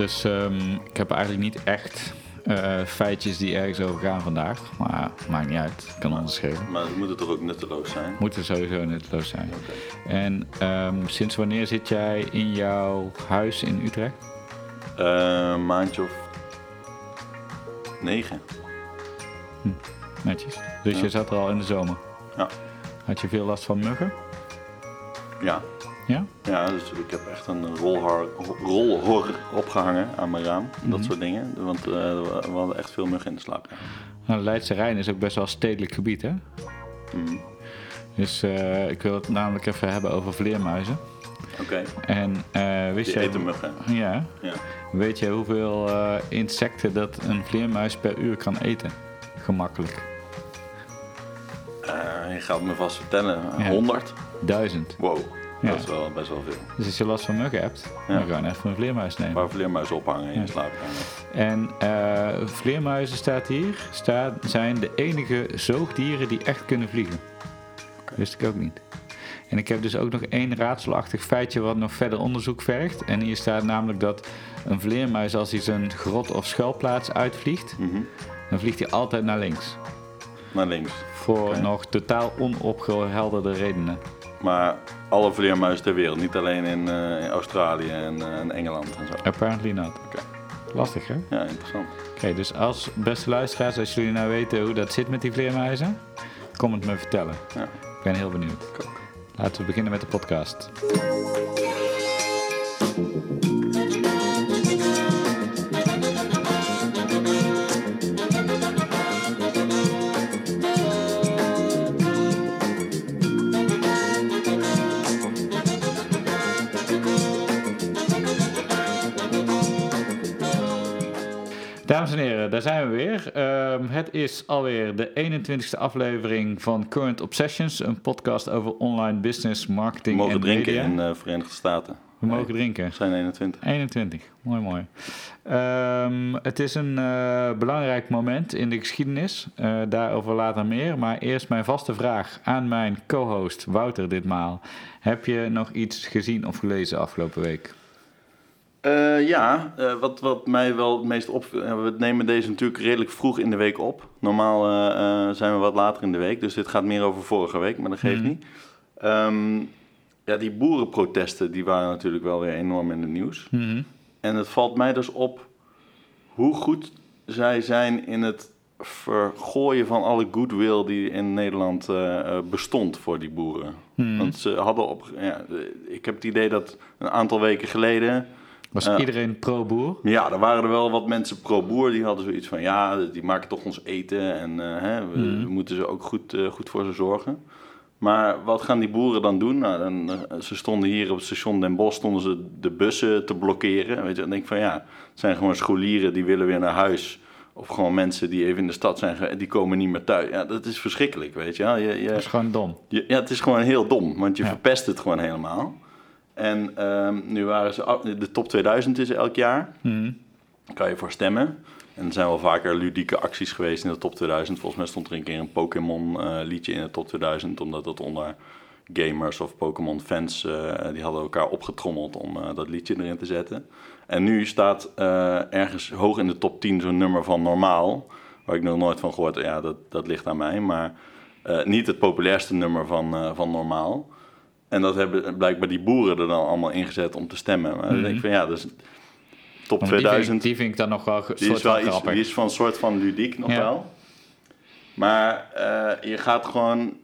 Dus ehm, ik heb eigenlijk niet echt eh, feitjes die ergens over gaan vandaag. Maar maakt niet uit, kan anders schelen. Maar moet het toch ook nutteloos zijn? Moeten sowieso nutteloos zijn. En ehm, sinds wanneer zit jij in jouw huis in Utrecht? Eh, een maandje of negen. Netjes. Dus Ja. je zat er al in de zomer. Ja. Had je veel last van muggen? Ja. Ja? Ja, dus ik heb echt een rolhor, rolhor opgehangen aan mijn raam. Dat Mhm. soort dingen. Want eh, we hadden echt veel muggen in de slaapkamer. Nou, Leidse Rijn is ook best wel een stedelijk gebied, hè? Mhm. Dus eh, ik wil het namelijk even hebben over vleermuizen. Oké, En eh, wist eten muggen. Ja. Ja. Weet je hoeveel insecten dat een vleermuis per uur kan eten? Gemakkelijk. Je gaat me vast vertellen. Ja. 100? Duizend. Wow, Ja. dat is wel best wel veel. Dus als je last van muggen hebt, Ja. dan gewoon even een vleermuis nemen. paar vleermuizen ophangen in je slaapkamer. En eh, vleermuizen staat hier, staat, zijn de enige zoogdieren die echt kunnen vliegen. Wist ik ook niet. En ik heb dus ook nog één raadselachtig feitje wat nog verder onderzoek vergt. En hier staat namelijk dat een vleermuis als hij zijn grot of schuilplaats uitvliegt, Mhm. dan vliegt hij altijd naar links. Naar links. Voor nog totaal onopgehelderde redenen. Maar alle vleermuizen ter wereld, niet alleen in, eh, in Australië en, eh, en Engeland en zo. Apparently not. Oké. Lastig hè? Ja, interessant. Oké, dus als beste luisteraars, als jullie nou weten hoe dat zit met die vleermuizen, kom het me vertellen. Ja. Ik ben heel benieuwd. Laten we beginnen met de podcast. Dames en heren, daar zijn we weer. Ehm, het is alweer de 21ste aflevering van Current Obsessions, een podcast over online business, We marketing mogen en drinken media. in de Verenigde Staten. We Nee, mogen drinken. We zijn 21. 21, mooi mooi. Ehm, het is een eh, belangrijk moment in de geschiedenis, Eh, daarover later meer. Maar eerst mijn vaste vraag aan mijn co-host Wouter ditmaal. Heb je nog iets gezien of gelezen afgelopen week? Eh, ja, eh, wat, wat mij wel het meest op... eh, we nemen deze natuurlijk redelijk vroeg in de week op. Normaal zijn we wat later in de week, dus dit gaat meer over vorige week, maar dat geeft Mhm. niet. Ehm, ja, die boerenprotesten, die waren natuurlijk wel weer enorm in het nieuws. Mhm. En het valt mij dus op hoe goed zij zijn in het vergooien van alle goodwill die in Nederland bestond voor die boeren. Mhm. Want ze hadden op... Ja, ik heb het idee dat een aantal weken geleden... Was iedereen pro-boer? Ja, er waren er wel wat mensen pro-boer die hadden zoiets van... ja, die maken toch ons eten en eh, hè, we, Mhm. we moeten ze ook goed, eh, goed voor ze zorgen. Maar wat gaan die boeren dan doen? Nou, dan, eh, ze stonden hier op het station Den Bosch stonden ze de bussen te blokkeren. Weet je, dan denk ik van ja, het zijn gewoon scholieren die willen weer naar huis. Of gewoon mensen die even in de stad zijn, die komen niet meer thuis. Ja, dat is verschrikkelijk, weet je wel. Je, je, Dat is gewoon dom. je- ja, het is gewoon heel dom, want je Ja. verpest het gewoon helemaal. En ehm, nu waren ze, de top 2000 is elk jaar, Mhm. kan je voor stemmen. En er zijn wel vaker ludieke acties geweest in de top 2000. Volgens mij stond er een keer een Pokémon eh, liedje in de top 2000, omdat dat onder gamers of Pokémon fans, eh, die hadden elkaar opgetrommeld om eh, dat liedje erin te zetten. En nu staat ergens hoog in de top 10 zo'n nummer van Normaal, waar ik nog nooit van gehoord heb. Ja, dat, dat ligt aan mij, maar niet het populairste nummer van, van Normaal. En dat hebben blijkbaar die boeren er dan allemaal ingezet om te stemmen. Maar dan denk ik van ja, is top Want die, vind, 2000. ik- die vind ik dan nog wel ge- Die soort is wel van iets, die is van een soort van ludiek nog Ja. wel. Maar eh, je gaat gewoon,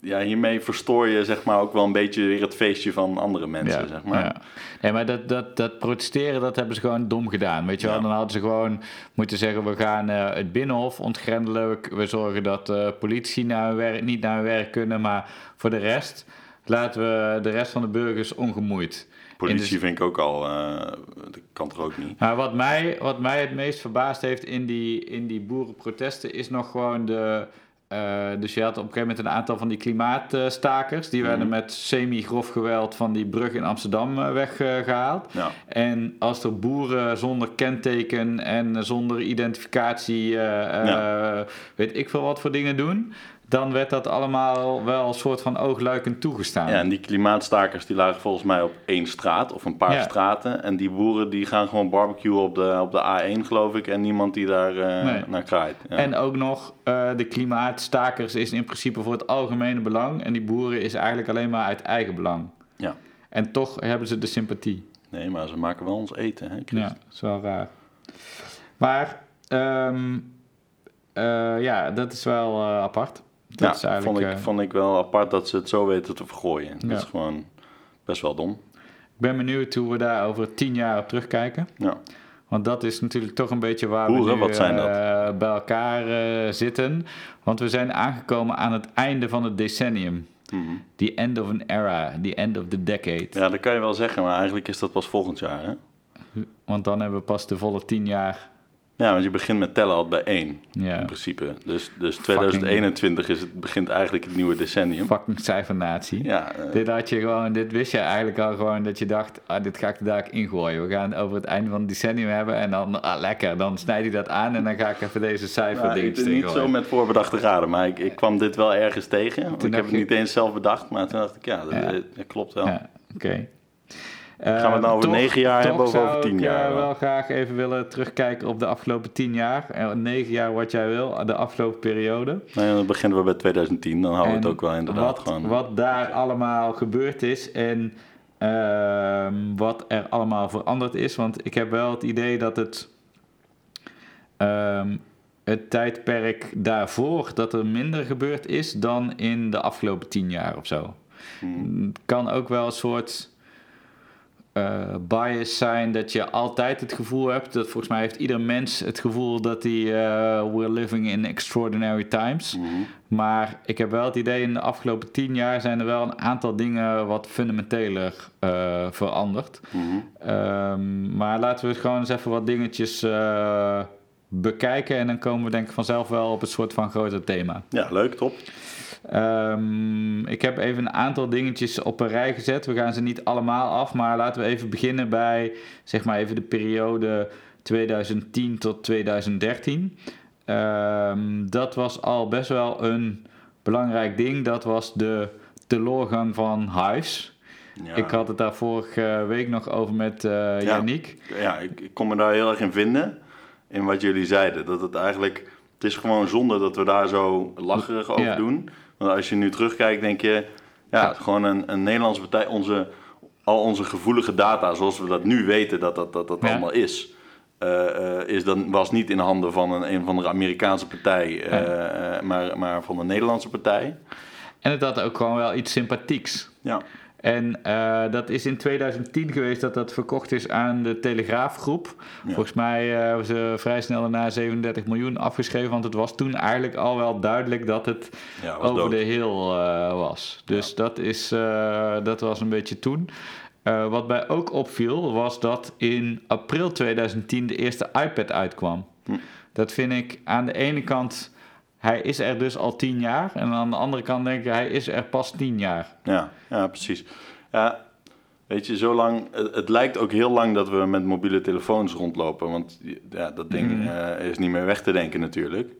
ja, hiermee verstoor je zeg maar ook wel een beetje weer het feestje van andere mensen, zeg maar. Ja. Nee, maar dat, dat, dat protesteren, dat hebben ze gewoon dom gedaan. Weet je wel, Ja. dan hadden ze gewoon moeten zeggen: we gaan eh, het binnenhof ontgrendelen. We, we zorgen dat de politie naar hun werk, niet naar hun werk kunnen. Maar voor de rest laten we de rest van de burgers ongemoeid. Politie de- vind ik ook al, eh, dat kan toch ook niet. Maar wat mij, wat mij het meest verbaasd heeft in die, in die boerenprotesten is nog gewoon de. eh, dus je had op een gegeven moment een aantal van die klimaatstakers. Die werden Mhm. met semi-grof geweld van die brug in Amsterdam eh, weggehaald. Ja, En als er boeren zonder kenteken en zonder identificatie, weet ik veel wat voor dingen doen, dan werd dat allemaal wel een soort van oogluikend toegestaan. Ja, en die klimaatstakers die lagen volgens mij op één straat of een paar Ja. straten. En die boeren die gaan gewoon barbecuen op de, op de A1 geloof ik. En niemand die daar eh, Nee. naar kraait. Ja. En ook nog, eh, de klimaatstakers is in principe voor het algemene belang. En die boeren is eigenlijk alleen maar uit eigen belang. Ja. En toch hebben ze de sympathie. Nee, maar ze maken wel ons eten, hè Chris? Ja, dat is wel raar. Maar, ehm, eh, ja, dat is wel apart. Dat Ja, vond, ik, eh, vond ik wel apart dat ze het zo weten te vergooien. Ja. Dat is gewoon best wel dom. Ik ben benieuwd hoe we daar over tien jaar op terugkijken. Ja. Want dat is natuurlijk toch een beetje waar we nu wat zijn dat? eh, bij elkaar eh, zitten. Want we zijn aangekomen aan het einde van het decennium. Mhm. The end of an era. The end of the decade. ja, dat kan je wel zeggen, maar eigenlijk is dat pas volgend jaar. Hè? Want dan hebben we pas de volle tien jaar. Ja, want je begint met tellen al bij één, Ja, in principe. Dus, dus 2021 is het, begint eigenlijk het nieuwe decennium. fucking cijfernatie. Ja, eh, Dit had je gewoon, dit wist je eigenlijk al gewoon dat je dacht, ah, dit ga ik er daar ingooien. We gaan het over het einde van het decennium hebben en dan, ah, lekker, dan snijd hij dat aan en dan ga ik even deze Nou, cijferdingetjes ik, erin niet zo met voorbedachte raden, maar ik, ik kwam dit wel ergens tegen. Ik heb het je- niet eens zelf bedacht, maar toen dacht ik, ja, dat, Ja. dat klopt wel. Ja, oké. Gaan we het nou over toch- negen jaar hebben of over zou tien ik, jaar eh, wel? wel graag even willen terugkijken op de afgelopen tien jaar. Eh, negen jaar wat jij wil, de afgelopen periode. Nee, dan beginnen we bij 2010, dan houden we het ook wel inderdaad wat, gewoon. Wat daar allemaal gebeurd is en ehm, wat er allemaal veranderd is. Want ik heb wel het idee dat het, ehm, het tijdperk daarvoor dat er minder gebeurd is dan in de afgelopen tien jaar of zo. Hmm. Het kan ook wel een soort eh, bias zijn dat je altijd het gevoel hebt. Dat volgens mij heeft ieder mens het gevoel dat hij eh, we're living in extraordinary times. Mhm. Maar ik heb wel het idee, in de afgelopen tien jaar zijn er wel een aantal dingen wat fundamenteler eh, veranderd. Mhm. Ehm, maar laten we gewoon eens even wat dingetjes bekijken. En dan komen we denk ik vanzelf wel op het soort van groter thema. Ja, leuk, top. Ehm, ik heb even een aantal dingetjes op een rij gezet. We gaan ze niet allemaal af, maar laten we even beginnen bij zeg maar even de periode 2010 tot 2013. Ehm, dat was al best wel een belangrijk ding. Dat was de teloorgang van Hives. Ja, Ik had het daar vorige week nog over met eh Yannick. ja ik, ik kon me daar heel erg in vinden, in wat jullie zeiden. Dat het eigenlijk, het is gewoon zonde dat we daar zo lacherig over Ja. doen. Want als je nu terugkijkt, denk je, ja, Ja. gewoon een, een Nederlandse partij, onze, al onze gevoelige data, zoals we dat nu weten dat dat, dat, dat Ja. allemaal is. eh, eh, is dan, was niet in handen van een, een van de Amerikaanse partij, eh, maar, maar van een Nederlandse partij. En het had ook gewoon wel iets sympathieks. Ja, En eh, dat is in 2010 geweest dat dat verkocht is aan de Telegraafgroep. Ja. Volgens mij eh, hebben ze vrij snel daarna 37 miljoen afgeschreven. Want het was toen eigenlijk al wel duidelijk dat het ja over dood. de heel eh, was. Dus dat, is, eh, dat was een beetje toen. Eh, wat mij ook opviel was dat in april 2010 de eerste iPad uitkwam. Hm. Dat vind ik aan de ene kant, hij is er dus al tien jaar. En aan de andere kant denk ik, hij is er pas tien jaar. Ja, ja, precies. Ja, weet je, zo lang, het, het lijkt ook heel lang dat we met mobiele telefoons rondlopen, want ja, dat ding Mhm. eh, is niet meer weg te denken natuurlijk.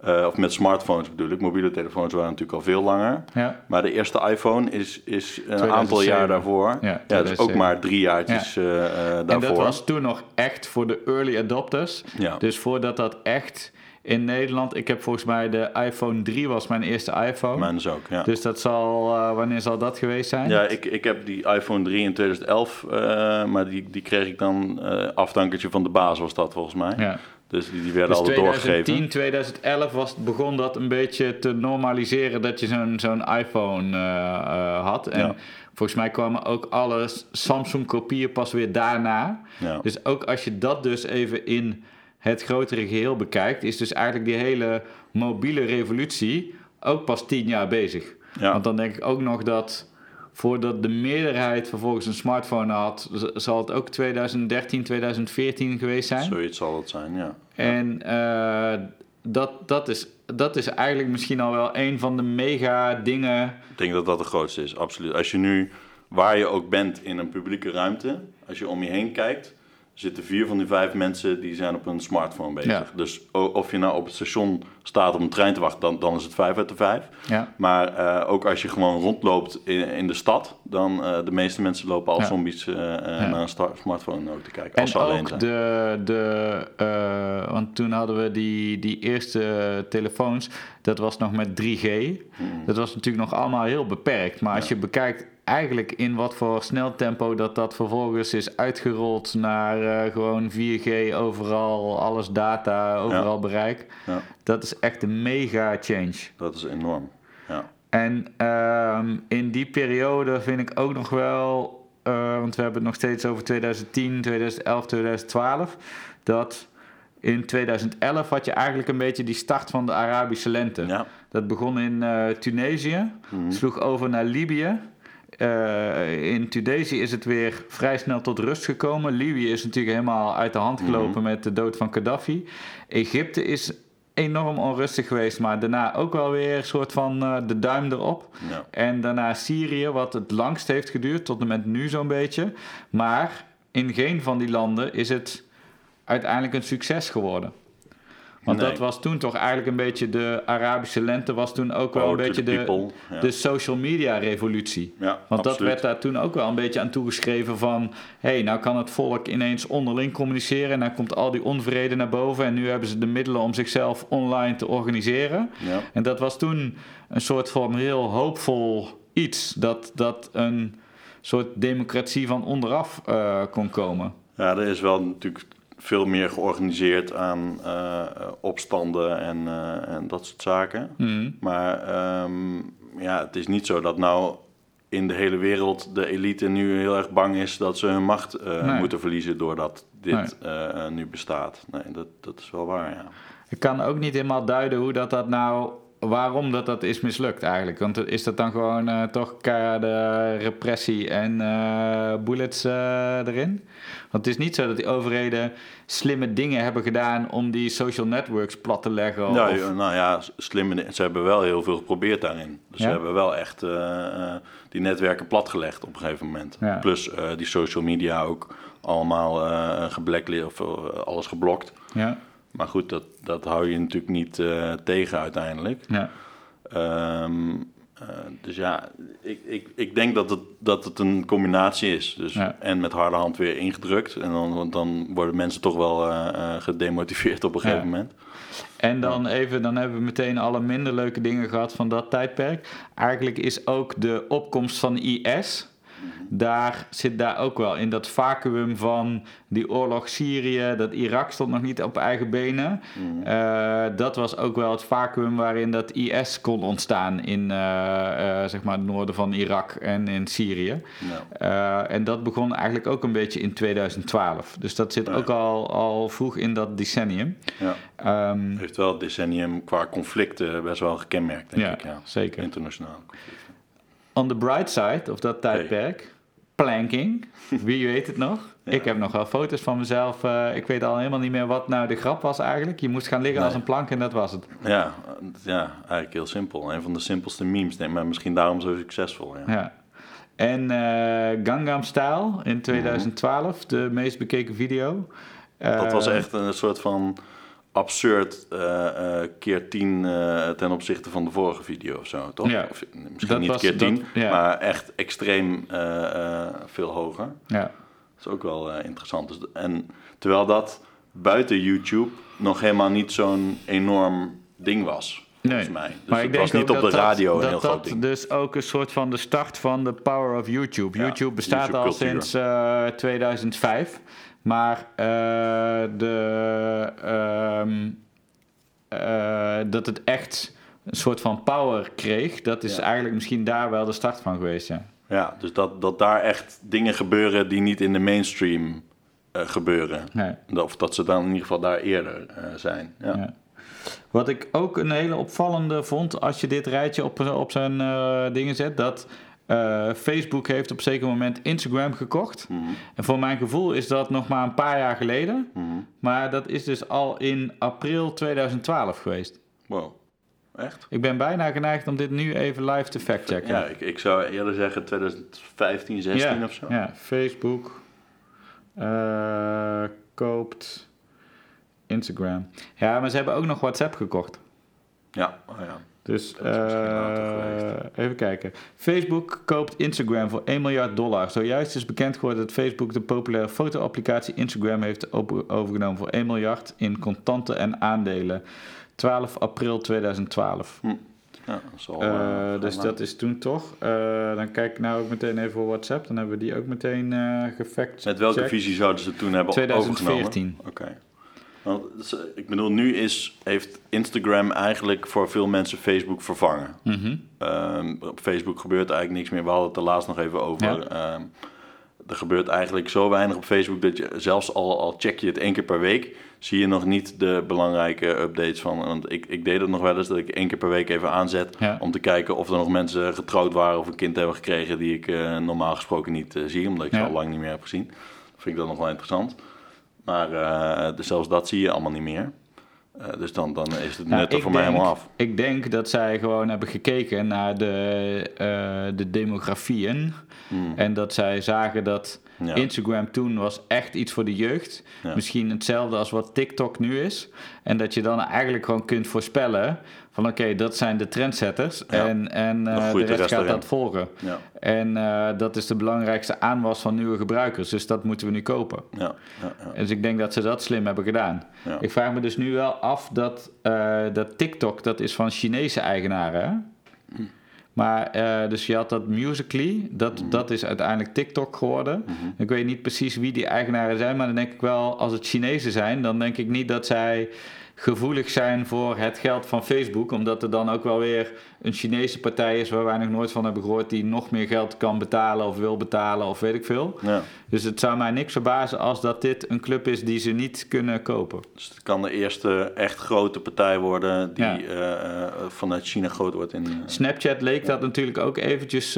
Eh, of met smartphones bedoel ik. Mobiele telefoons waren natuurlijk al veel langer. Ja. Maar de eerste iPhone is, is een 2007. aantal jaar daarvoor. Ja, Ja, dat is ook 2007. maar drie jaartjes eh, eh, En daarvoor. dat was toen nog echt voor de early adopters. Ja. Dus voordat dat echt in Nederland... Ik heb volgens mij de iPhone 3 was mijn eerste iPhone. Mijn is ook, ja. Dus dat zal... eh, wanneer zal dat geweest zijn? Ja, ik, ik heb die iPhone 3 in 2011, eh, maar die, die kreeg ik dan eh afdankertje van de baas was dat volgens mij. Ja. Dus die, die werden Dus 2010, doorgegeven. 2011 was, begon dat een beetje te normaliseren dat je zo'n zo'n iPhone had. En Ja. volgens mij kwamen ook alle Samsung-kopieën pas weer daarna. Ja. Dus ook als je dat dus even in het grotere geheel bekijkt, is dus eigenlijk die hele mobiele revolutie ook pas tien jaar bezig. Ja. Want dan denk ik ook nog dat voordat de meerderheid vervolgens een smartphone had, zal het ook 2013, 2014 geweest zijn. Zoiets zal het zijn, ja. En eh, dat, dat, is, dat is eigenlijk misschien al wel een van de mega dingen. Ik denk dat dat de grootste is, absoluut. Als je nu, waar je ook bent in een publieke ruimte, als je om je heen kijkt, zitten vier van die vijf mensen die zijn op hun smartphone bezig. Ja. Dus of je nou op het station staat om een trein te wachten, dan, dan is het vijf uit de vijf. Ja. Maar eh, ook als je gewoon rondloopt in, in de stad, dan uh, de meeste mensen lopen als Ja. zombies uh, ja. naar een smartphone ook te kijken. Als En ze alleen ook zijn. de, de want toen hadden we die, die eerste telefoons, dat was nog met 3G. Hmm. Dat was natuurlijk nog allemaal heel beperkt. Maar als je bekijkt eigenlijk in wat voor sneltempo dat dat vervolgens is uitgerold naar uh, gewoon 4G overal, alles data, overal Ja. bereik. Ja. Dat is echt een mega change. Dat is enorm. Ja. En um, in die periode vind ik ook nog wel, uh, want we hebben het nog steeds over 2010, 2011, 2012, dat in 2011 had je eigenlijk een beetje die start van de Arabische lente. Ja. Dat begon in uh, Tunesië, Mhm. sloeg over naar Libië. Uh, in Tunesië is het weer vrij snel tot rust gekomen. Libië is natuurlijk helemaal uit de hand gelopen Mhm. met de dood van Gaddafi. Egypte is enorm onrustig geweest, maar daarna ook wel weer een soort van uh, de duim erop. Ja. En daarna Syrië, wat het langst heeft geduurd, tot en met nu zo'n beetje. Maar in geen van die landen is het uiteindelijk een succes geworden. Want Nee. dat was toen toch eigenlijk een beetje de Arabische lente, was toen ook wel Power een beetje de, people, ja. de social media revolutie. Ja, Want dat werd daar toen ook wel een beetje aan toegeschreven van... hé, hey, nou kan het volk ineens onderling communiceren... en dan komt al die onvrede naar boven... en nu hebben ze de middelen om zichzelf online te organiseren. Ja. En dat was toen een soort van heel hoopvol iets... dat, dat een soort democratie van onderaf eh, kon komen. Ja, er is wel natuurlijk veel meer georganiseerd aan eh, opstanden en, eh, en dat soort zaken. Mhm. Maar ehm, ja, het is niet zo dat nou in de hele wereld de elite nu heel erg bang is dat ze hun macht eh, Nee. moeten verliezen doordat dit eh, nu bestaat. Nee, dat, dat is wel waar, ja. Ik kan ook niet helemaal duiden hoe dat, dat nou... waarom dat, dat is mislukt eigenlijk. Want is dat dan gewoon eh, toch keiharde repressie en eh, bullets eh, erin? Want het is niet zo dat die overheden slimme dingen hebben gedaan... om die social networks plat te leggen. Ja, of- ja, nou ja, slimme, ze hebben wel heel veel geprobeerd daarin. Dus Ja? ze hebben wel echt die netwerken platgelegd op een gegeven moment. Ja. Plus die social media ook allemaal geblackli- of alles geblokt. ja, Maar goed, dat, dat hou je natuurlijk niet eh, tegen uiteindelijk. ja. Ehm, eh, dus ja, ik, ik, ik denk dat het, dat het een combinatie is. Dus, Ja. En met harde hand weer ingedrukt. En dan, dan worden mensen toch wel eh, gedemotiveerd op een Ja. gegeven moment. En dan even, dan hebben we meteen alle minder leuke dingen gehad van dat tijdperk. Eigenlijk is ook de opkomst van IS. Daar zit daar ook wel in dat vacuüm van die oorlog Syrië, dat Irak stond nog niet op eigen benen. Eh, dat was ook wel het vacuüm waarin dat IS kon ontstaan in eh, eh, zeg maar het noorden van Irak en in Syrië. Ja. En dat begon eigenlijk ook een beetje in 2012. Dus dat zit Ja. ook al, al vroeg in dat decennium. Ja. Ehm, heeft wel het decennium qua conflicten best wel gekenmerkt, denk Ja, ik. Ja. zeker. Internationale conflicten. On the bright side of dat tijdperk, planking. Wie weet het nog? Ja. Ik heb nog wel foto's van mezelf. eh, ik weet al helemaal niet meer wat nou de grap was eigenlijk. Je moest gaan liggen Nee. als een plank en dat was het. Ja, ja, eigenlijk heel simpel. Een van de simpelste memes, denk ik, maar misschien daarom zo succesvol. Ja. Ja. En eh Gangnam Style in 2012, de meest bekeken video. Dat was Eh, echt een soort van absurd eh, eh, keer 10 eh, ten opzichte van de vorige video of zo, toch? Ja. Of, misschien Dat niet was- keer 10, dat- ja. maar echt extreem veel hoger. Ja. Dat is ook wel interessant. Dus, en terwijl dat buiten YouTube nog helemaal niet zo'n enorm ding was, volgens mij. Dus maar het ik denk was niet op de radio dat, een heel dat groot dat ding. dus ook een soort van de start van de power of YouTube. Ja, YouTube bestaat al sinds eh, 2005. Maar eh, de, ehm, eh, dat het echt een soort van power kreeg, dat is Ja. eigenlijk misschien daar wel de start van geweest. Ja. Ja, dus dat, dat daar echt dingen gebeuren die niet in de mainstream eh, gebeuren. Nee. Of dat ze dan in ieder geval daar eerder zijn. Ja. Ja. Wat ik ook een hele opvallende vond, als je dit rijtje op, op zijn dingen zet, dat eh, Facebook heeft op een zeker moment Instagram gekocht. Mhm, En voor mijn gevoel is dat nog maar een paar jaar geleden. mhm. Maar dat is dus al in april 2012 geweest. Wow. Echt? Ik ben bijna geneigd om dit nu even live te factchecken. Ja, ik, ik zou eerder zeggen 2015, 16 ja, of zo. ja, Facebook Eh, koopt Instagram. Ja, maar ze hebben ook nog WhatsApp gekocht. Ja, oh ja. Dus geweest. even kijken. Facebook koopt Instagram voor 1 miljard dollar. Zojuist is bekend geworden dat Facebook de populaire fotoapplicatie Instagram heeft overgenomen voor 1 miljard in contanten en aandelen. 12 april 2012. Ja, dat Eh, eh, dus dat is toen toch. Dan kijk ik nou ook meteen even voor WhatsApp. Dan hebben we die ook meteen eh gefact. Met welke visie zouden ze toen hebben 2014. overgenomen? Oké. Want ik bedoel, nu is, heeft Instagram eigenlijk voor veel mensen Facebook vervangen. Mhm. Ehm, op Facebook gebeurt eigenlijk niks meer. We hadden het er laatst nog even over. Ja. Ehm, er gebeurt eigenlijk zo weinig op Facebook dat je zelfs al, al check je het één keer per week, zie je nog niet de belangrijke updates van. Want ik, ik deed het nog wel eens dat ik één keer per week even aanzet Ja. om te kijken of er nog mensen getrouwd waren of een kind hebben gekregen die ik eh, normaal gesproken niet eh, zie, omdat ik ze al lang niet meer heb gezien. Vind ik dat nog wel interessant. Maar eh, dus zelfs dat zie je allemaal niet meer. Eh, dus dan, dan is het Nou, nut er voor mij helemaal af. Ik denk dat zij gewoon hebben gekeken naar de, eh, de demografieën. En dat zij zagen dat Hmm. Ja. Instagram toen was echt iets voor de jeugd. Ja. Misschien hetzelfde als wat TikTok nu is. En dat je dan eigenlijk gewoon kunt voorspellen van oké, dat zijn de trendsetters. Ja. En, en eh, de rest gaat erin. dat volgen. Ja, En eh, dat is de belangrijkste aanwas van nieuwe gebruikers. Dus dat moeten we nu kopen. ja, ja, ja. Dus ik denk dat ze dat slim hebben gedaan. Ik vraag me dus nu wel af dat, eh, dat TikTok, dat is van Chinese eigenaren. Hm. Maar, dus je had dat Musical.ly, dat, Hm. dat is uiteindelijk TikTok geworden. Mhm. Ik weet niet precies wie die eigenaren zijn, maar dan denk ik wel, als het Chinezen zijn, dan denk ik niet dat zij gevoelig zijn voor het geld van Facebook, omdat er dan ook wel weer een Chinese partij is waar wij nog nooit van hebben gehoord, die nog meer geld kan betalen of wil betalen of weet ik veel. ja. Dus het zou mij niks verbazen als dat dit een club is die ze niet kunnen kopen. Dus het kan de eerste echt grote partij worden die Ja. eh, eh, vanuit China groot wordt. In, eh, Snapchat leek dat natuurlijk ook eventjes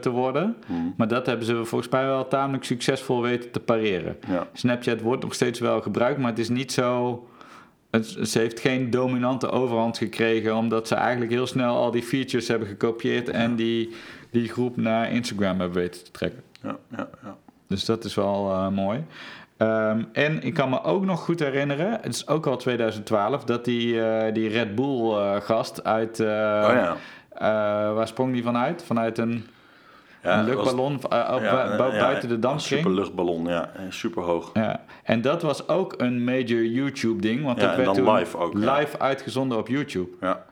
te worden. Mhm. Maar dat hebben ze volgens mij wel tamelijk succesvol weten te pareren. ja. Snapchat wordt nog steeds wel gebruikt, maar het is niet zo... Het, ze heeft geen dominante overhand gekregen... omdat ze eigenlijk heel snel al die features hebben gekopieerd... en die, die groep naar Instagram hebben weten te trekken. Ja, ja, ja. Dus dat is wel eh, mooi. Ehm, en ik kan me ook nog goed herinneren, het is ook al 2012, dat die, eh, die Red uit. eh, oh ja. waar sprong die vanuit? Vanuit een, ja een was- luchtballon eh, op, ja, bu- ja, buiten de Een damskring. super luchtballon, ja. Super hoog. Ja. En dat was ook een major YouTube-ding, want Ja, dat werd toen live ook, live uitgezonden op YouTube. Ja.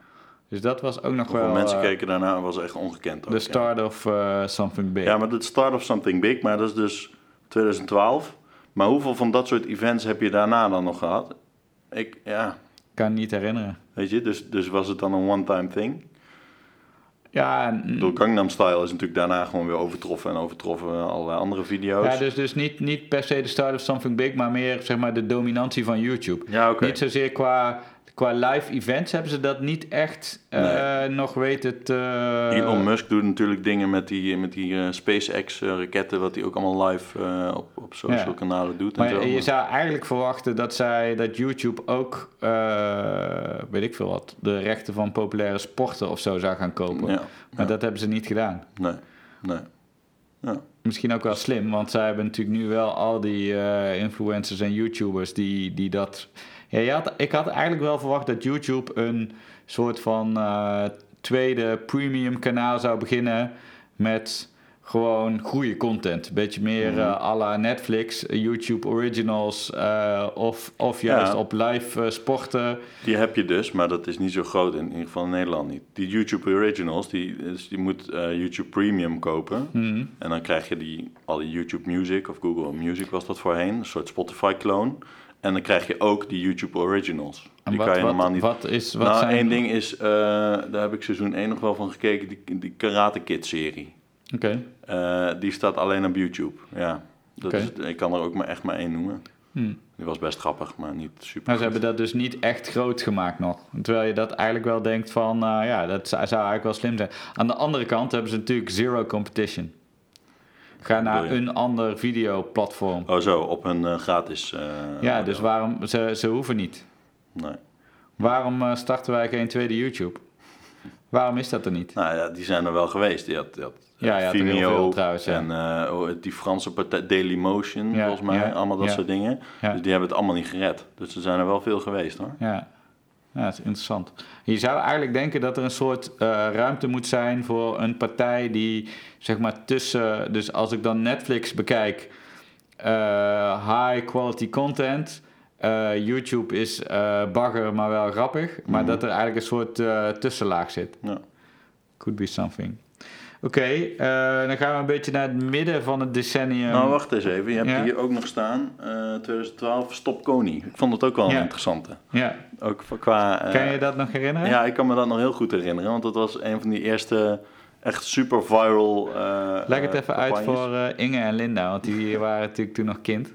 Dus dat was ook nog Hoeveel wel mensen eh, keken daarna was echt ongekend. De ja. start of eh, something big. Ja, maar de start of something big, maar dat is dus 2012. Maar hoeveel van dat soort events heb je daarna dan nog gehad? Ik, ja, Kan niet herinneren. weet je, dus, dus was het dan een one-time thing? Ja, en- Ik bedoel, Gangnam Style is natuurlijk daarna gewoon weer overtroffen en overtroffen allerlei andere video's. Ja, dus, dus niet, niet per se de start of something big, maar meer zeg maar de dominantie van YouTube. Ja, oké. Niet zozeer qua, qua live events hebben ze dat niet echt eh, nog weten te... Elon Musk doet natuurlijk dingen met die, met die eh, SpaceX-raketten, wat hij ook allemaal live eh, op, op social Ja. kanalen doet. en zo. Maar je zou eigenlijk verwachten dat zij, dat YouTube ook, eh, weet ik veel wat, de rechten van populaire sporten of zo zou gaan kopen. Ja, Maar ja. dat hebben ze niet gedaan. Nee, nee. Ja. Misschien ook wel slim, want zij hebben natuurlijk nu wel al die eh, influencers en YouTubers die, die dat. Ja, je had, ik had eigenlijk wel verwacht dat YouTube een soort van eh, tweede premium kanaal zou beginnen met gewoon goede content. Een beetje meer eh à la Netflix, YouTube Originals eh, of, of juist Ja. op live sporten. Die heb je dus, maar dat is niet zo groot, in, in ieder geval in Nederland niet. Die YouTube Originals, die, dus die moet YouTube Premium kopen. Mhm. En dan krijg je die, al die YouTube Music, of Google Music was dat voorheen, een soort Spotify-clone. En dan krijg je ook die YouTube Originals. En Die wat, kan je wat, normaal niet... wat is... Wat nou, zijn... één ding is, eh, daar heb ik seizoen 1 nog wel van gekeken, die, die Karate Kid-serie. Oké. Eh, die staat alleen op YouTube. Ja, dat is, ik kan er ook maar echt maar één noemen. Hmm. Die was best grappig, maar niet super. Maar ze hebben dat dus niet echt groot gemaakt nog. Terwijl je dat eigenlijk wel denkt van, eh, ja, dat zou eigenlijk wel slim zijn. Aan de andere kant hebben ze natuurlijk zero competition. Ga naar een ander videoplatform. Oh zo, op een eh, gratis... eh, ja, dus waarom, ze, ze hoeven niet. Nee. Waarom eh, starten wij geen tweede YouTube? Waarom is dat er niet? Nou ja, die zijn er wel geweest. Die had, die had Ja, Vimeo veel trouwens, ja. en die Franse partij Dailymotion, Ja, volgens mij. allemaal dat soort dingen. Dus die hebben het allemaal niet gered. Dus er zijn er wel veel geweest hoor. Ja. Ja, dat is interessant. Je zou eigenlijk denken dat er een soort eh, ruimte moet zijn voor een partij die, zeg maar, tussen... Dus als ik dan Netflix bekijk, eh, high quality content... eh, YouTube is bagger, maar wel grappig. Maar Mhm. dat er eigenlijk een soort tussenlaag zit. Ja. Could be something. Oké, dan gaan we een beetje naar het midden van het decennium. Nou, wacht eens even. Je hebt Ja. hier ook nog staan, eh 2012, Stop Kony. Ik vond het ook wel een Ja. interessante. Ja, Ook qua... eh, kan je dat nog herinneren? Ja, ik kan me dat nog heel goed herinneren. Want dat was een van die eerste echt super viral eh Leg het even uit voor eh, Inge en Linda, want die waren natuurlijk toen nog kind.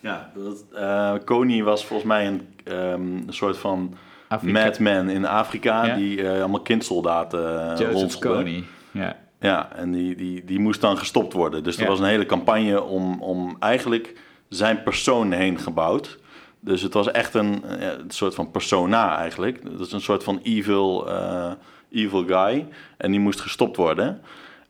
Ja, dat, Kony was volgens mij een, ehm, een soort van madman in Afrika... Ja. die allemaal kindsoldaten uh, Kony. Ja. Ja, en die, die, die moest dan gestopt worden. Dus er Ja. was een hele campagne om, om eigenlijk zijn persoon heen gebouwd. Dus het was echt een, een soort van persona eigenlijk. Dat is een soort van evil, eh, evil guy. En die moest gestopt worden.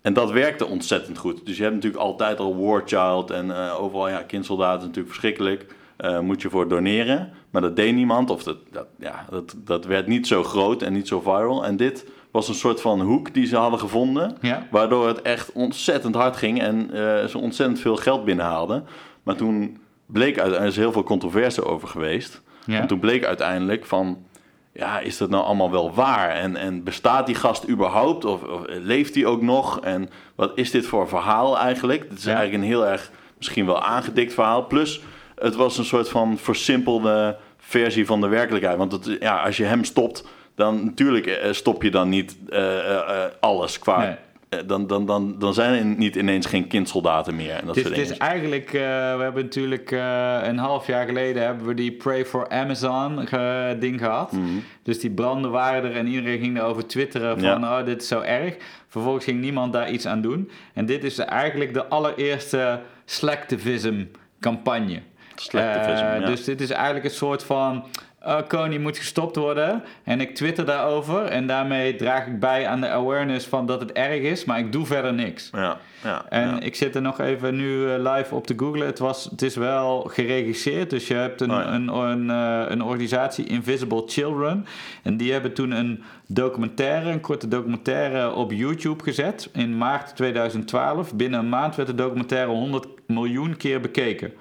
En dat werkte ontzettend goed. Dus je hebt natuurlijk altijd al War Child en eh, overal, ja, kindsoldaten is natuurlijk verschrikkelijk. Eh, moet je voor doneren. Maar dat deed niemand. Of dat, dat, ja, dat, dat werd niet zo groot en niet zo viral. En dit was een soort van hoek die ze hadden gevonden. Ja. Waardoor het echt ontzettend hard ging en ze ontzettend veel geld binnenhaalden. Maar toen bleek er is heel veel controverse over geweest. Ja. En toen bleek uiteindelijk van, ja, is dat nou allemaal wel waar? En, en bestaat die gast überhaupt? Of, of leeft hij ook nog? En wat is dit voor verhaal eigenlijk? Het is Ja. eigenlijk een heel erg, misschien wel aangedikt verhaal. Plus, het was een soort van versimpelde versie van de werkelijkheid. Want het, ja, als je hem stopt, dan natuurlijk eh, stop je dan niet eh, eh, alles qua... Nee. Eh, Dan, dan, dan, dan zijn er niet ineens geen kindsoldaten meer. En dat Het is, het eigenlijk, eh, we hebben natuurlijk eh, een half jaar geleden hebben we die Pray for Amazon ge- ding gehad. Mhm. Dus die branden waren er en iedereen ging erover twitteren van Ja. oh dit is zo erg. Vervolgens ging niemand daar iets aan doen. En dit is eigenlijk de allereerste slacktivism campagne. Slacktivism, ja. Dus dit is eigenlijk een soort van. Uh, Kony moet gestopt worden. En ik twitter daarover. En daarmee draag ik bij aan de awareness van dat het erg is. Maar ik doe verder niks. Ja, ja, En ja. ik zit er nog even nu eh, live op te googlen. Het, was, het is wel geregisseerd. Dus je hebt een, Oh ja. een, een, eh, een organisatie, Invisible Children. En die hebben toen een documentaire, een korte documentaire op YouTube gezet. In maart 2012. Binnen een maand werd de documentaire 100 miljoen keer bekeken.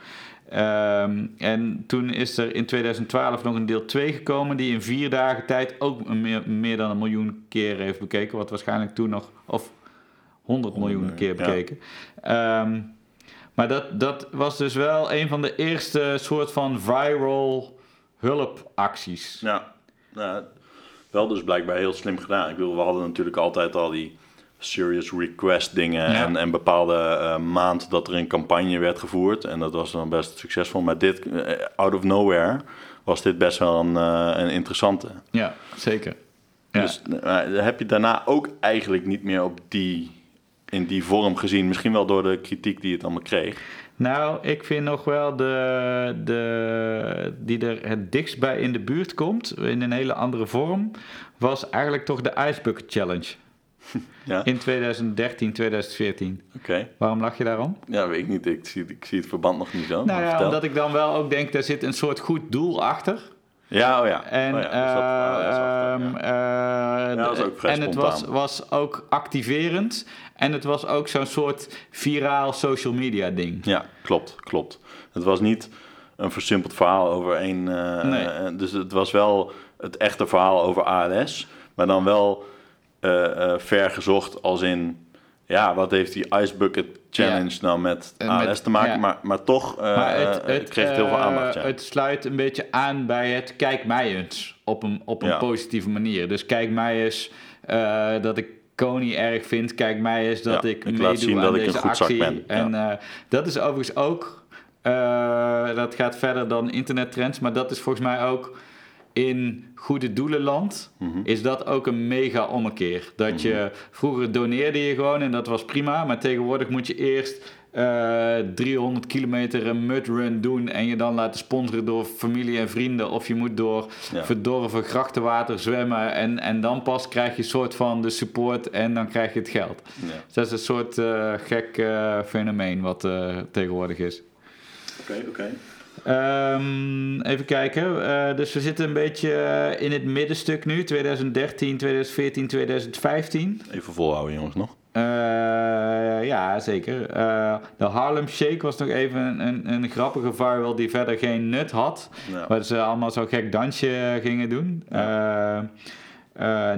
Ehm, en toen is er in 2012 nog een deel 2 gekomen, die in vier dagen tijd ook meer, meer dan een miljoen keer heeft bekeken. Wat waarschijnlijk toen nog, of 100 miljoen keer ja. bekeken. Ehm, maar dat, dat was dus wel een van de eerste soort van viral hulpacties. Ja, nou, wel dus blijkbaar heel slim gedaan. Ik bedoel, we hadden natuurlijk altijd al die serious request dingen Ja. en, en bepaalde eh, maand dat er een campagne werd gevoerd. En dat was dan best succesvol. Maar dit, eh, out of nowhere, was dit best wel een, eh, een interessante. Ja, zeker. Ja. Dus heb je daarna ook eigenlijk niet meer op die, in die vorm gezien. Misschien wel door de kritiek die het allemaal kreeg. Nou, ik vind nog wel de, de die er het dichtst bij in de buurt komt, in een hele andere vorm, was eigenlijk toch de Ice Bucket Challenge Ja, in 2013, 2014. oké. Waarom lach je daarom? Ja, weet ik niet. Ik zie, ik zie het verband nog niet zo. Nou maar ja, omdat ik dan wel ook denk, daar zit een soort goed doel achter. Ja, oh ja. En, oh ja, dat- ehm, ja. eh, Ja, dat ook vrij en het was, was ook activerend. En het was ook zo'n soort viraal social media ding. Ja, klopt, klopt. Het was niet een versimpeld verhaal over één... eh, Nee. eh, dus het was wel het echte verhaal over ALS. Maar dan wel ver gezocht als in... Ja, wat heeft die Ice Bucket Challenge nou met ALS met- te maken? ja. Maar, maar toch eh, Maar het, eh, het, kreeg het heel veel eh, aandacht, ja. het sluit een beetje aan bij het kijk mij eens op een, op een positieve manier. Dus kijk mij eens eh, dat ik Kony erg vind. Kijk mij eens dat ik, ik meedoe zien aan dat ik deze een goed zak actie. ben, ja. En eh, dat is overigens ook, eh, dat gaat verder dan internettrends, maar dat is volgens mij ook in goede doelenland Mhm. is dat ook een mega ommekeer. Dat je vroeger doneerde je gewoon en dat was prima, maar tegenwoordig moet je eerst eh, 300 kilometer een mudrun doen en je dan laten sponsoren door familie en vrienden. Of je moet door Ja. verdorven grachtenwater zwemmen en, en dan pas krijg je soort van de support en dan krijg je het geld. Ja. Dus dat is een soort eh, gek eh, fenomeen wat eh, tegenwoordig is. Oké, oké. Ehm, even kijken. Eh, dus we zitten een beetje eh, in het middenstuk nu. 2013, 2014, 2015. Even volhouden, jongens, nog. Eh, ja, zeker. De Harlem Shake was nog even een, een, een grappige viral die verder geen nut had. Ja. Waar ze allemaal zo'n gek dansje gingen doen.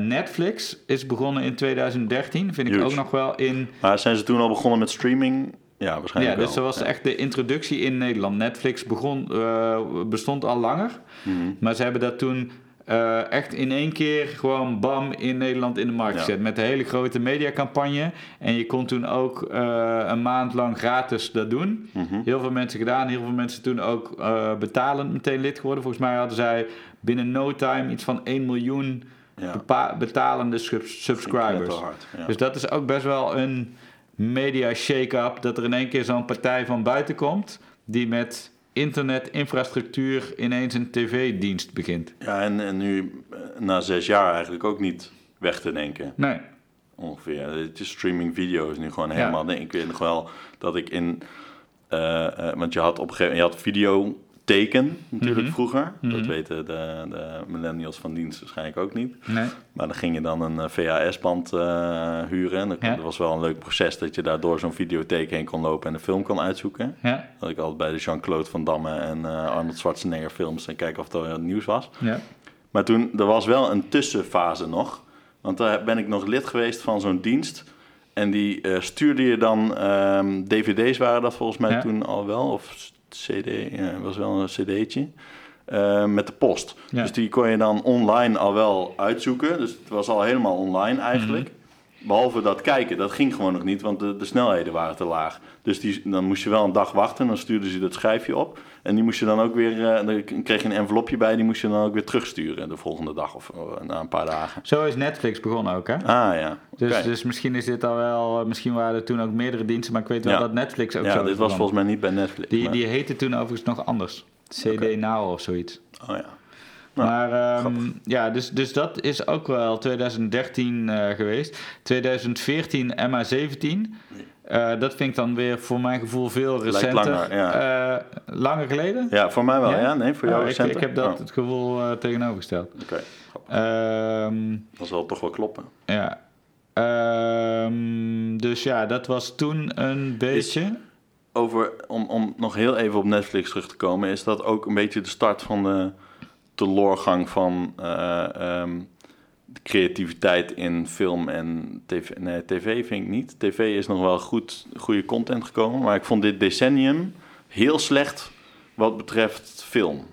Netflix is begonnen in 2013. Vind ik ook nog wel in... Maar zijn ze toen al begonnen met streaming? Ja, waarschijnlijk Ja, dus dat was Ja. echt de introductie in Nederland. Netflix begon, eh, bestond al langer. Mhm. Maar ze hebben dat toen eh, echt in één keer gewoon bam in Nederland in de markt Ja. gezet. Met een hele grote mediacampagne. En je kon toen ook eh, een maand lang gratis dat doen. Mhm. Heel veel mensen gedaan. Heel veel mensen toen ook betalend meteen lid geworden. Volgens mij hadden zij binnen no time iets van 1 miljoen Ja. betalende subscribers. wel hard, ja. Dus dat is ook best wel een media shake-up. Dat er in één keer zo'n partij van buiten komt. Die met internetinfrastructuur ineens een tv-dienst begint. Ja, en, en nu eh, na zes jaar eigenlijk ook niet weg te denken. Nee. Ongeveer. Het is streaming video is nu gewoon Ja. helemaal... Ik weet nog wel dat ik in... eh, eh, want je had op een gegeven moment... Je had videoteken natuurlijk Mhm. vroeger. Dat Mhm. weten de, de millennials van dienst waarschijnlijk ook niet. Nee. Maar dan ging je dan een eh, VHS-band eh, huren. En dat, Ja. was wel een leuk proces dat je daar door zo'n videotheek heen kon lopen en een film kon uitzoeken. Ja. Dat ik altijd bij de Jean-Claude Van Damme en eh, Arnold Schwarzenegger films en kijken of er nieuws was. Ja. Maar toen, er was wel een tussenfase nog. Want daar ben ik nog lid geweest van zo'n dienst. En die stuurde je dan, ehm, dvd's waren dat volgens mij toen al wel. Of cd, ja, het was wel een cd'tje. eh, met de post. Ja. Dus die kon je dan online al wel uitzoeken. Dus het was al helemaal online eigenlijk. Mhm. Behalve dat kijken, dat ging gewoon nog niet, want de, de snelheden waren te laag. Dus die, dan moest je wel een dag wachten, dan stuurden ze dat schijfje op. En die moest je dan ook weer, eh, dan kreeg je een envelopje bij, die moest je dan ook weer terugsturen de volgende dag of eh, na een paar dagen. Zo is Netflix begonnen ook, hè? Ah ja, Dus, dus misschien is dit al wel... eh, Misschien waren er toen ook meerdere diensten, maar ik weet wel Ja. dat Netflix ook ja, zo dit is was volgens mij niet bij Netflix. Die, maar- die heette toen overigens nog anders. CD Oké. Now of zoiets. Oh ja. Nou, maar ehm, ja, dus, dus dat is ook wel 2013 eh, geweest. 2014 MA17. Eh, dat vind ik dan weer voor mijn gevoel veel Lijkt recenter. langer, ja. Eh, langer geleden? Ja, voor mij wel, Ja? ja? Nee, voor jou Oh, ik, recenter? ik heb dat Oh, het gevoel tegenovergesteld. Oké, Ehm, dat zal toch wel kloppen. ja. Ehm, dus ja, dat was toen een beetje... over, om, om nog heel even op Netflix terug te komen, is dat ook een beetje de start van de teloorgang van eh, ehm, de creativiteit in film en tv. Nee, tv vind ik niet. TV is nog wel goed, goede content gekomen, maar ik vond dit decennium heel slecht wat betreft film.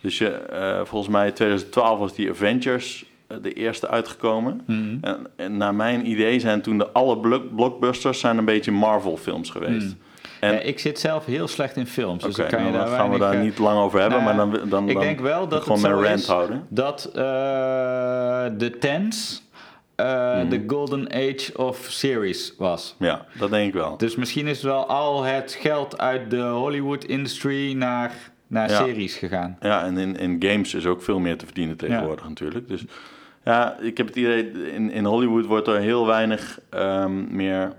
Dus je, eh, volgens mij 2012 was die Avengers eh, de eerste uitgekomen. Mhm. En, en naar mijn idee zijn toen de alle blockbusters zijn een beetje Marvel films geweest. Hmm. En, Ja, ik zit zelf heel slecht in films, dus je nou, daar gaan we daar eh, niet lang over hebben, nou, maar dan, dan, ik dan denk wel dat gewoon het zo mijn rant is houden. dat eh, de Tens eh, Mhm. de golden age of series was. Ja, dat denk ik wel. Dus misschien is wel al het geld uit de Hollywood-industrie naar, naar Ja. series gegaan. Ja, en in, in games is ook veel meer te verdienen tegenwoordig natuurlijk. Dus ja, ik heb het idee, in, in Hollywood wordt er heel weinig ehm, meer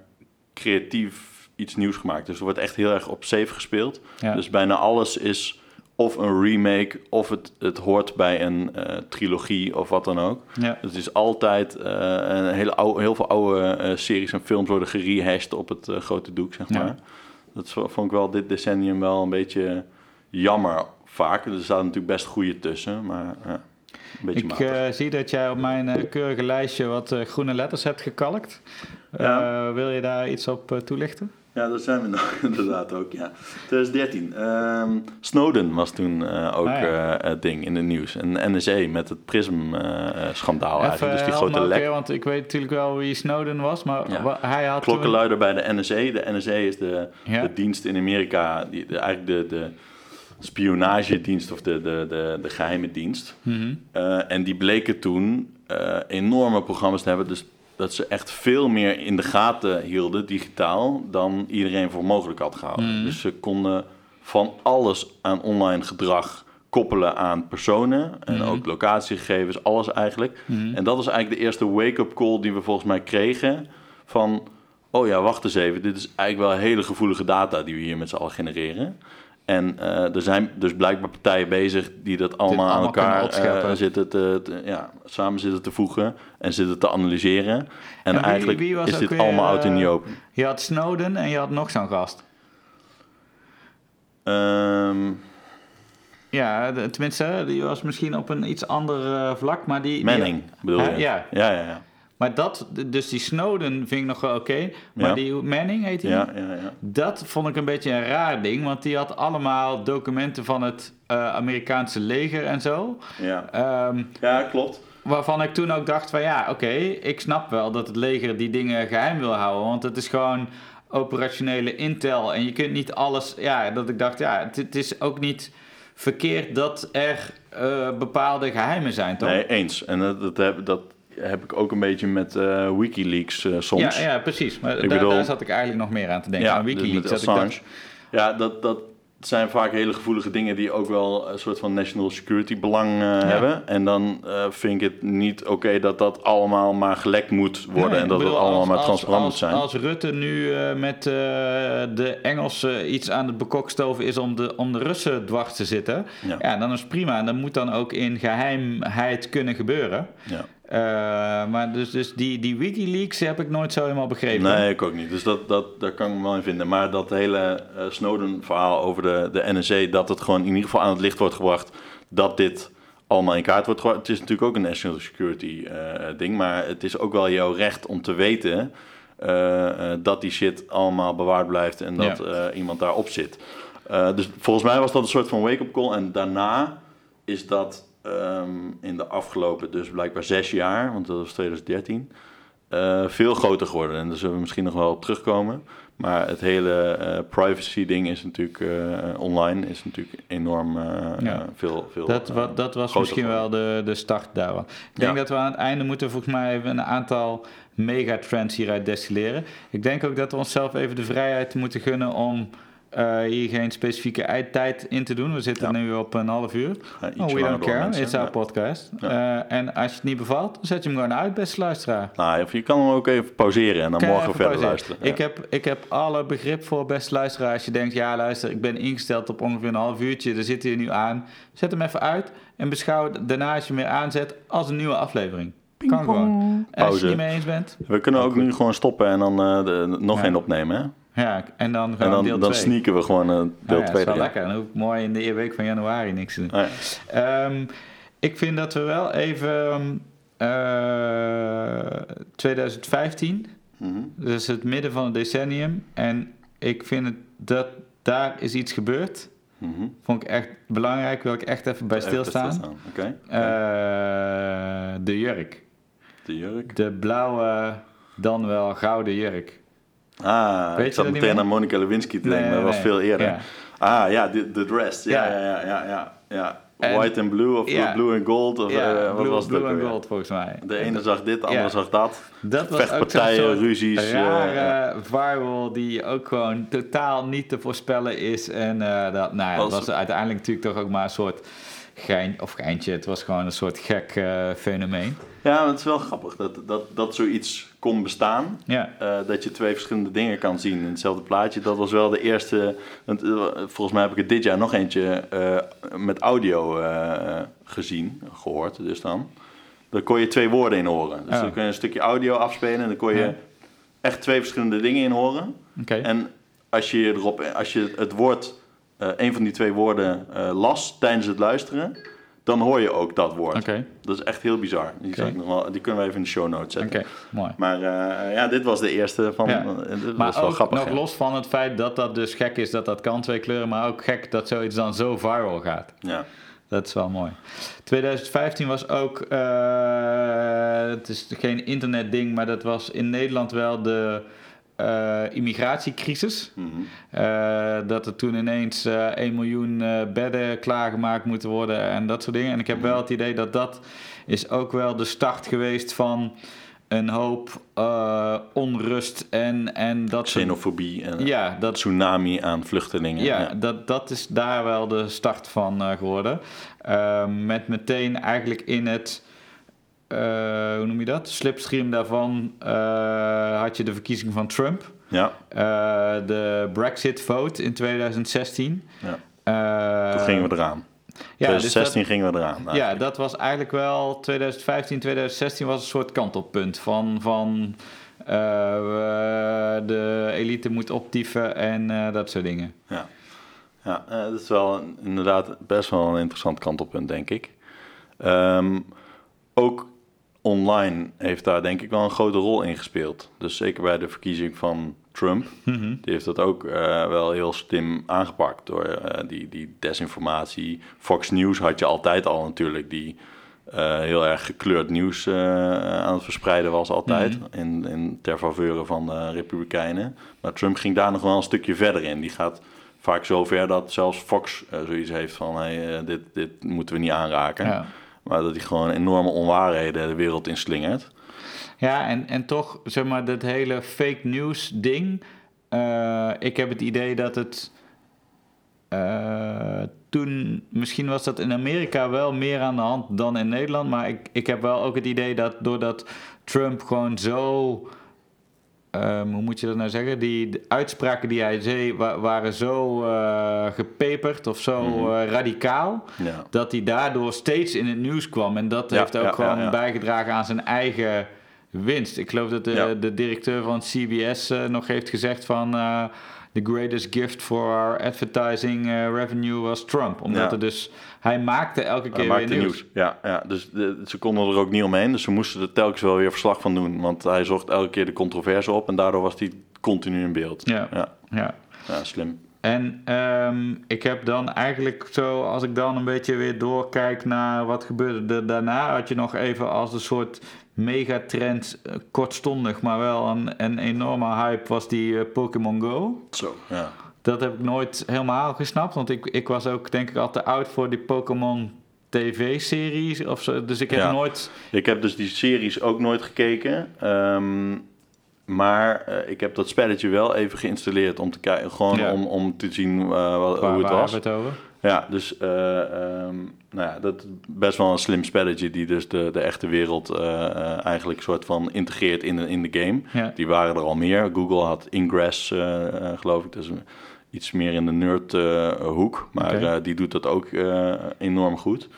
creatief iets nieuws gemaakt. Dus er wordt echt heel erg op safe gespeeld. Ja. Dus bijna alles is of een remake, of het, het hoort bij een eh, trilogie of wat dan ook. Ja. Het is altijd eh, een hele oude, heel veel oude eh, series en films worden gerehashed op het grote doek, zeg Ja. maar. Dat vo- vond ik wel dit decennium wel een beetje jammer vaak. Er zaten natuurlijk best goede tussen, maar een beetje Ik zie dat jij op mijn keurige lijstje wat groene letters hebt gekalkt. Ja. Wil je daar iets op toelichten? Ja, dat zijn we nog inderdaad ook, ja. 2013. ehm, Snowden was toen eh, ook Ah, ja. eh, het ding in het nieuws. En NSA met het PRISM-schandaal eigenlijk. Dus die grote lek. want ik weet natuurlijk wel wie Snowden was, maar Ja. hij had toen... klokkenluider bij de NSA. De NSA is de, Ja. de dienst in Amerika, die, de, eigenlijk de, de spionagedienst of de, de, de, de geheime dienst. Mhm. Eh, en die bleken toen enorme programma's te hebben. Dus dat ze echt veel meer in de gaten hielden, digitaal, dan iedereen voor mogelijk had gehouden. Dus ze konden van alles aan online gedrag koppelen aan personen en ook locatiegegevens, alles eigenlijk. En dat was eigenlijk de eerste wake-up call die we volgens mij kregen van, oh ja, wacht eens even, dit is eigenlijk wel hele gevoelige data die we hier met z'n allen genereren. En eh, er zijn dus blijkbaar partijen bezig die dat allemaal aan allemaal elkaar eh, zitten te, te- ja, samen zitten te voegen en zitten te analyseren. En, wie- eigenlijk wie is dit weer, allemaal out in eh, the open. Je had Snowden en je had nog zo'n gast. Ehm, Ja, tenminste, die was misschien op een iets ander eh, vlak, maar die... die- Manning bedoel je? Ja. ja, ja, ja. Maar dat, dus die Snowden vind ik nog wel oké. maar Ja. die Manning heet hij? ja, ja, ja. Dat vond ik een beetje een raar ding, want die had allemaal documenten van het eh, Amerikaanse leger en zo. Ja, Ehm, ja klopt. waarvan ik toen ook dacht van ja, oké, ik snap wel dat het leger die dingen geheim wil houden, want het is gewoon operationele intel en je kunt niet alles, ja, dat ik dacht ja, het, het is ook niet verkeerd dat er eh, bepaalde geheimen zijn, toch? Nee, eens. En dat, dat, dat heb ik ook een beetje met eh, Wikileaks eh, soms. Ja, ja, precies. Maar Ik daar, bedoel- daar zat ik eigenlijk nog meer aan te denken. Ja, aan Wikileaks. dat ik Ja, dat, dat zijn vaak hele gevoelige dingen die ook wel een soort van national security belang eh, hebben. En dan vind ik het niet oké dat dat allemaal maar gelekt moet worden Nee, en dat het allemaal als- maar transparant als, moet zijn. Als Rutte nu met de Engelsen iets aan het bekokstoven is om de, om de Russen dwars te zitten, Ja. dan is prima. En dat moet dan ook in geheimheid kunnen gebeuren. ja. Eh, maar dus, dus die, die Wikileaks heb ik nooit zo helemaal begrepen. Nee, ik ook niet. Dus dat, dat, daar kan ik me wel in vinden. Maar dat hele eh, Snowden-verhaal over de, de NSA, dat het gewoon in ieder geval aan het licht wordt gebracht dat dit allemaal in kaart wordt gebracht. Het is natuurlijk ook een national security eh, ding, maar het is ook wel jouw recht om te weten dat die shit allemaal bewaard blijft en dat Ja. iemand daarop zit. Dus volgens mij was dat een soort van wake-up call. En daarna is dat ehm, in de afgelopen, dus blijkbaar zes jaar, want dat was 2013, eh, veel groter geworden. En daar zullen we misschien nog wel op terugkomen. Maar het hele eh, privacy-ding is natuurlijk eh, online, is natuurlijk enorm Ja. veel, veel Dat, wa- dat was misschien wel de, de start daarvan. Ik denk Ja. dat we aan het einde moeten volgens mij even een aantal megatrends hieruit destilleren. Ik denk ook dat we onszelf even de vrijheid moeten gunnen om eh, hier geen specifieke eindtijd in te doen. We zitten Ja. nu op een half uur. Ja, Oh, we don't care. mensen. It's our Ja. podcast. Eh, en als je het niet bevalt, dan zet je hem gewoon uit, beste luisteraar. Nou, of je kan hem ook even pauzeren en dan Kan je morgen verder pauzeren? luisteren. Ik, heb, ik heb alle begrip voor beste luisteraar. Als je denkt, ja luister, ik ben ingesteld op ongeveer een half uurtje. Daar zit hij nu aan. Zet hem even uit en beschouw daarna als je hem weer aanzet als een nieuwe aflevering. kan gewoon. En als je Pauze. het niet mee eens bent, We kunnen ook nu gewoon stoppen en dan eh, de, nog één opnemen. Hè? Ja, en dan En gewoon dan, deel dan 2. sneaken we gewoon eh, deel 2 dat is wel lekker. Hoef ik mooi in de eerste week van januari niks te doen. Ah, ja. Ehm, ik vind dat we wel even eh 2015, Mhm. dus het midden van het decennium. En ik vind het, dat daar is iets gebeurd. Mhm. Vond ik echt belangrijk, wil ik echt even bij Even stilstaan. Eh, de jurk. De jurk. De blauwe, dan wel gouden jurk. Ah, Weet ik zat dat meteen aan Monica Lewinsky te denken, maar dat was veel eerder. Ja. Ah, ja, de, de dress. Ja, Ja. ja, ja, ja, ja. White and blue of blue and gold of eh, wat blue, was het blue and gold volgens mij. De ene zag dit, de andere zag dat. Dat was ook zo'n Vechtpartijen, ruzies. eh, rare ja. viral die ook gewoon totaal niet te voorspellen is. En eh, dat, nou ja, Was- was uiteindelijk natuurlijk toch ook maar een soort gein, of geintje. Het was gewoon een soort gek eh, fenomeen. Ja, het is wel grappig dat, dat, dat zoiets kon bestaan. Ja, Eh, dat je twee verschillende dingen kan zien in hetzelfde plaatje. Dat was wel de eerste. Want, eh, volgens mij heb ik het dit jaar nog eentje met audio gezien, gehoord. Dus dan. Daar kon je twee woorden in horen. Dus Oh. dan kun je een stukje audio afspelen en dan kon je Ja. echt twee verschillende dingen in horen. oké. En als je, erop, als je het woord, eh, een van die twee woorden eh, las tijdens het luisteren, dan hoor je ook dat woord. Oké, Dat is echt heel bizar. Die, nog wel, die kunnen we even in de show notes zetten. oké, mooi. Maar eh, ja, dit was de eerste van. Ja. dit was Maar wel ook grappig. nog ja. los van het feit dat dat dus gek is dat dat kan, twee kleuren. Maar ook gek dat zoiets dan zo viral gaat. Ja. Dat is wel mooi. 2015 was ook, het is geen internetding, maar dat was in Nederland wel de eh, immigratiecrisis. Mhm. Eh, dat er toen ineens eh 1 miljoen bedden klaargemaakt moeten worden en dat soort dingen. En ik heb wel het idee dat dat is ook wel de start geweest van een hoop onrust en, en dat Xenofobie en Ja, dat, tsunami aan vluchtelingen. ja, Dat, dat is daar wel de start van geworden. Met meteen eigenlijk in het, hoe noem je dat? Slipstream daarvan eh, had je de verkiezing van Trump. ja. Eh, de Brexit vote in 2016. Ja. Eh, Toen gingen we eraan. ja, dus 2016 gingen we eraan. ja, dat was eigenlijk wel 2015, 2016 was een soort kantelpunt van, van eh, de elite moet optieven en eh, dat soort dingen. Ja, ja eh, dat is wel een- inderdaad best wel een interessant kantelpunt, denk ik. Ehm, ook online heeft daar denk ik wel een grote rol in gespeeld. Dus zeker bij de verkiezing van Trump. Die heeft dat ook eh, wel heel slim aangepakt door eh, die, die desinformatie. Fox News had je altijd al natuurlijk, die eh, heel erg gekleurd nieuws aan het verspreiden was altijd. in, in, ter faveur van de Republikeinen. Maar Trump ging daar nog wel een stukje verder in. Die gaat vaak zo ver dat zelfs Fox zoiets heeft van... Hey, dit, dit moeten we niet aanraken. Ja. Maar dat hij gewoon enorme onwaarheden de wereld inslingert. Ja, en, en toch, zeg maar, dat hele fake news ding. eh, ik heb het idee dat het. eh, toen, misschien was dat in Amerika wel meer aan de hand dan in Nederland. Maar ik, ik heb wel ook het idee dat doordat Trump gewoon zo. Ehm, hoe moet je dat nou zeggen? Die uitspraken die hij zei wa- waren zo eh, gepeperd of zo Mhm. eh, radicaal Ja. dat hij daardoor steeds in het nieuws kwam. En dat Ja, heeft ook ja, gewoon bijgedragen aan zijn eigen winst. Ik geloof dat de, de directeur van CBS eh, nog heeft gezegd van... the greatest gift for our advertising eh, revenue was Trump. Omdat Ja. er dus... Hij maakte elke keer Hij weer nieuws. nieuws. Ja, ja, dus de, ze konden er ook niet omheen. Dus ze moesten er telkens wel weer verslag van doen. Want hij zocht elke keer de controverse op. En daardoor was hij continu in beeld. Ja. ja, Ja. ja, slim. En ehm, ik heb dan eigenlijk zo, als ik dan een beetje weer doorkijk naar wat gebeurde er daarna, had je nog even als een soort megatrend, eh, kortstondig, maar wel een, een enorme hype, was die eh, Pokémon Go. Zo, ja. Dat heb ik nooit helemaal gesnapt, want ik, ik was ook denk ik al te oud voor die Pokémon TV-series of zo. Dus ik heb Ja. nooit... Ik heb dus die series ook nooit gekeken. Ehm, maar eh, ik heb dat spelletje wel even geïnstalleerd om te kijken. Gewoon Ja. om, om te zien eh, wat, waar, hoe het was. het? Ja, dus eh, ehm, nou ja, dat is best wel een slim spelletje die dus de, de echte wereld eigenlijk soort van integreert in de, in de game. Ja. Die waren er al meer. Google had Ingress, geloof ik, dus een- iets meer in de nerd hoek. Maar die doet dat ook enorm goed.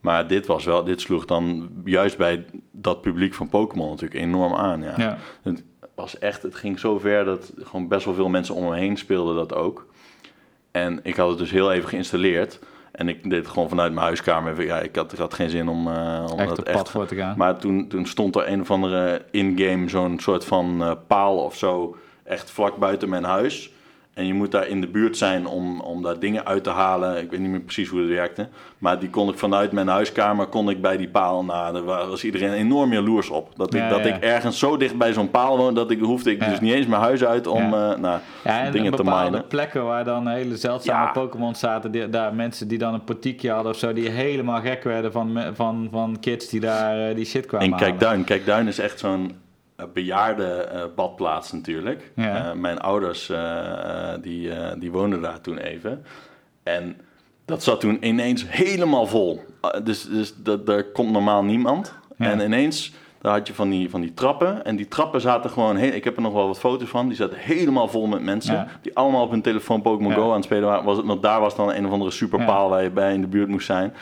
Maar dit was wel, dit sloeg dan juist bij dat publiek van Pokémon natuurlijk enorm aan. Ja. Ja. Het was echt, het ging zo ver dat gewoon best wel veel mensen om me heen speelden dat ook. En ik had het dus heel even geïnstalleerd. En ik deed het gewoon vanuit mijn huiskamer. Ja, ik had, ik had geen zin om, eh om Echt dat echt voor te gaan. maar toen, toen stond er een of andere in-game zo'n soort van eh, paal of zo, echt vlak buiten mijn huis. En je moet daar in de buurt zijn om, om daar dingen uit te halen. Ik weet niet meer precies hoe het werkte. Maar die kon ik vanuit mijn huiskamer, kon ik bij die paal. Nou, daar wa- was iedereen enorm jaloers op. Dat ik, Ja, dat ja. ik ergens zo dicht bij zo'n paal woon, dat ik hoefde ik Ja. dus niet eens mijn huis uit om eh, nou, dingen te minen. plekken waar dan hele zeldzame. Pokémon zaten. Die, daar mensen die dan een portiekje hadden of zo, die helemaal gek werden van, van, van kids die daar eh, die shit kwamen En halen. Kijkduin. Kijkduin is echt zo'n bejaarde eh, badplaats natuurlijk. Ja. Eh, mijn ouders eh, eh, die, eh, die woonden daar toen even. En dat zat toen ineens helemaal vol. Eh, dus dus dat, daar komt normaal niemand. Ja. En ineens... Daar had je van die, van die trappen. En die trappen zaten gewoon... He ik heb er nog wel wat foto's van. Die zaten helemaal vol met mensen. Ja. Die allemaal op hun telefoon Pokémon. Go aan het spelen waren. Was het, want daar was dan een of andere superpaal waar je bij in de buurt moest zijn.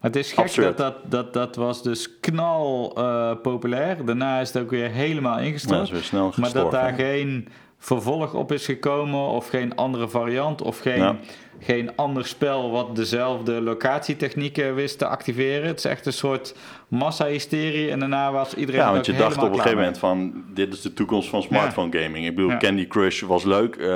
Maar het is gek Absurd. dat, dat dat dat was dus knal populair. Daarna is het ook weer helemaal dat ingestort. is weer snel maar dat daar geen vervolg op is gekomen of geen andere variant of geen, Ja. geen ander spel wat dezelfde locatietechnieken wist te activeren. Het is echt een soort massa-hysterie en daarna was iedereen Ja, want je dacht op een gegeven moment van... dit is de toekomst van smartphone gaming. Ik bedoel, Ja. Candy Crush was leuk, eh,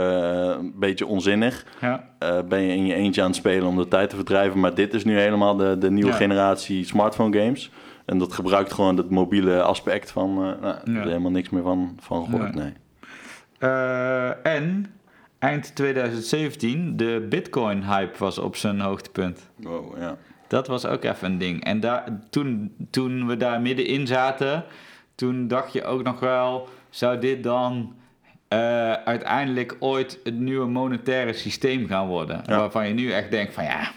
een beetje onzinnig. Eh, ben je in je eentje aan het spelen om de tijd te verdrijven. Maar dit is nu helemaal de, de nieuwe generatie smartphone games. En dat gebruikt gewoon het mobiele aspect van... eh nou, er is helemaal niks meer van, van gehoord, Nee. Eh, en eind 2017, de Bitcoin-hype was op zijn hoogtepunt. Wow, ja. Dat was ook even een ding. En daar, toen, toen we daar middenin zaten, toen dacht je ook nog wel, zou dit dan eh, uiteindelijk ooit het nieuwe monetaire systeem gaan worden? Ja. Waarvan je nu echt denkt van ja,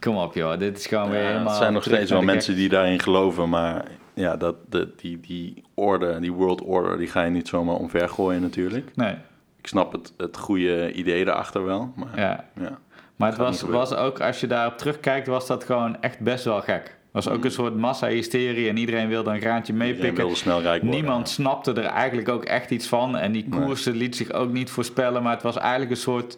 kom op joh, dit is gewoon weer Ja, helemaal... er zijn nog steeds wel mensen die daarin geloven, maar ja, dat, de, die, die orde, die world order, die ga je niet zomaar omvergooien natuurlijk. Nee, Ik snap het, het goede idee erachter wel, maar ja. ja. Maar het was, was ook, als je daarop terugkijkt, was dat gewoon echt best wel gek. Het was ook een soort massa-hysterie en iedereen wilde een graantje meepikken. wilde snel rijk worden. Niemand snapte er eigenlijk ook echt iets van. En die Nee. koersen liet zich ook niet voorspellen. Maar het was eigenlijk een soort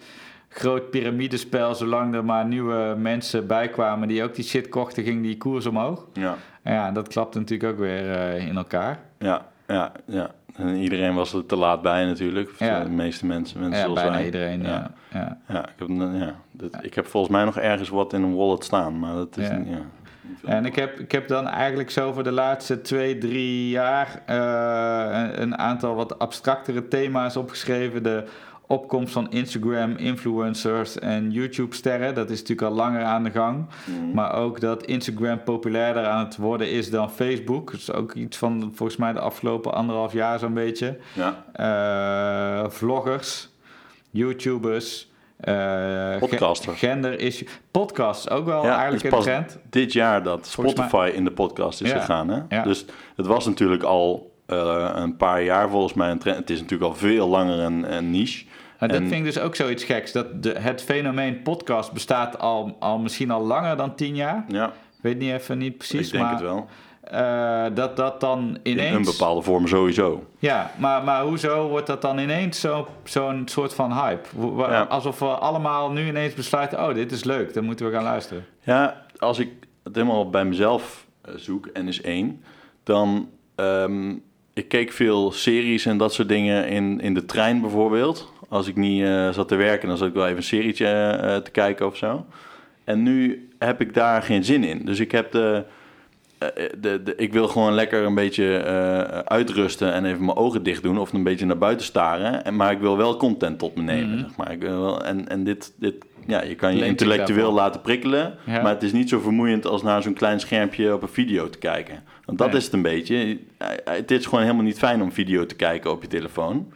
groot piramidespel. Zolang er maar nieuwe mensen bij kwamen die ook die shit kochten, ging die koers omhoog. Ja, ja, dat klapte natuurlijk ook weer eh, in elkaar. ja, ja, ja. En iedereen was er te laat bij natuurlijk. Ja. De meeste mensen, mensen Ja, zoals bijna wij. iedereen. Ja. Ja. Ja. Ja, ik heb, ja, dat, ik heb volgens mij nog ergens wat in een wallet staan, maar dat is Ja. niet. En ik heb, ik heb dan eigenlijk zo voor de laatste twee, drie jaar eh, een, een aantal wat abstractere thema's opgeschreven. De opkomst van Instagram, influencers en YouTube-sterren. Dat is natuurlijk al langer aan de gang. Mhm. Maar ook dat Instagram populairder aan het worden is dan Facebook. Dat is ook iets van volgens mij de afgelopen anderhalf jaar zo'n beetje. Ja, Eh, vloggers, YouTubers. ge- Podcasters. Gender issue. Podcasts ook wel Ja, eigenlijk het een is trend. dit jaar dat mij- Spotify in de podcast is Ja, gegaan. Hè? Dus het was natuurlijk al eh, een paar jaar volgens mij een trend. Het is natuurlijk al veel langer een, een niche. Dat En- vind ik dus ook zoiets geks. Dat de, het fenomeen podcast bestaat al, al misschien al langer dan tien jaar. Ja, Ik weet niet even niet precies. ik denk maar, het wel. eh, dat dat dan ineens... In een bepaalde vorm sowieso. Ja, maar, maar hoezo wordt dat dan ineens zo- zo'n soort van hype? Ja. Alsof we allemaal nu ineens besluiten... oh, dit is leuk, dan moeten we gaan luisteren. Ja, als ik het helemaal bij mezelf eh, zoek en is één, dan... ehm, ik keek veel series en dat soort dingen in, in de trein bijvoorbeeld. Als ik niet eh, zat te werken, dan zat ik wel even een serietje eh, te kijken of zo. En nu heb ik daar geen zin in. Dus ik heb de... eh, de, de, ik wil gewoon lekker een beetje uitrusten en even mijn ogen dicht doen of een beetje naar buiten staren. En, maar ik wil wel content tot me nemen. Mhm. zeg maar. ik wil wel, en en dit, dit, ja, je kan je intellectueel laten prikkelen, Ja. maar het is niet zo vermoeiend als naar zo'n klein schermpje op een video te kijken. Want dat Nee. is het een beetje. Het is gewoon helemaal niet fijn om video te kijken op je telefoon.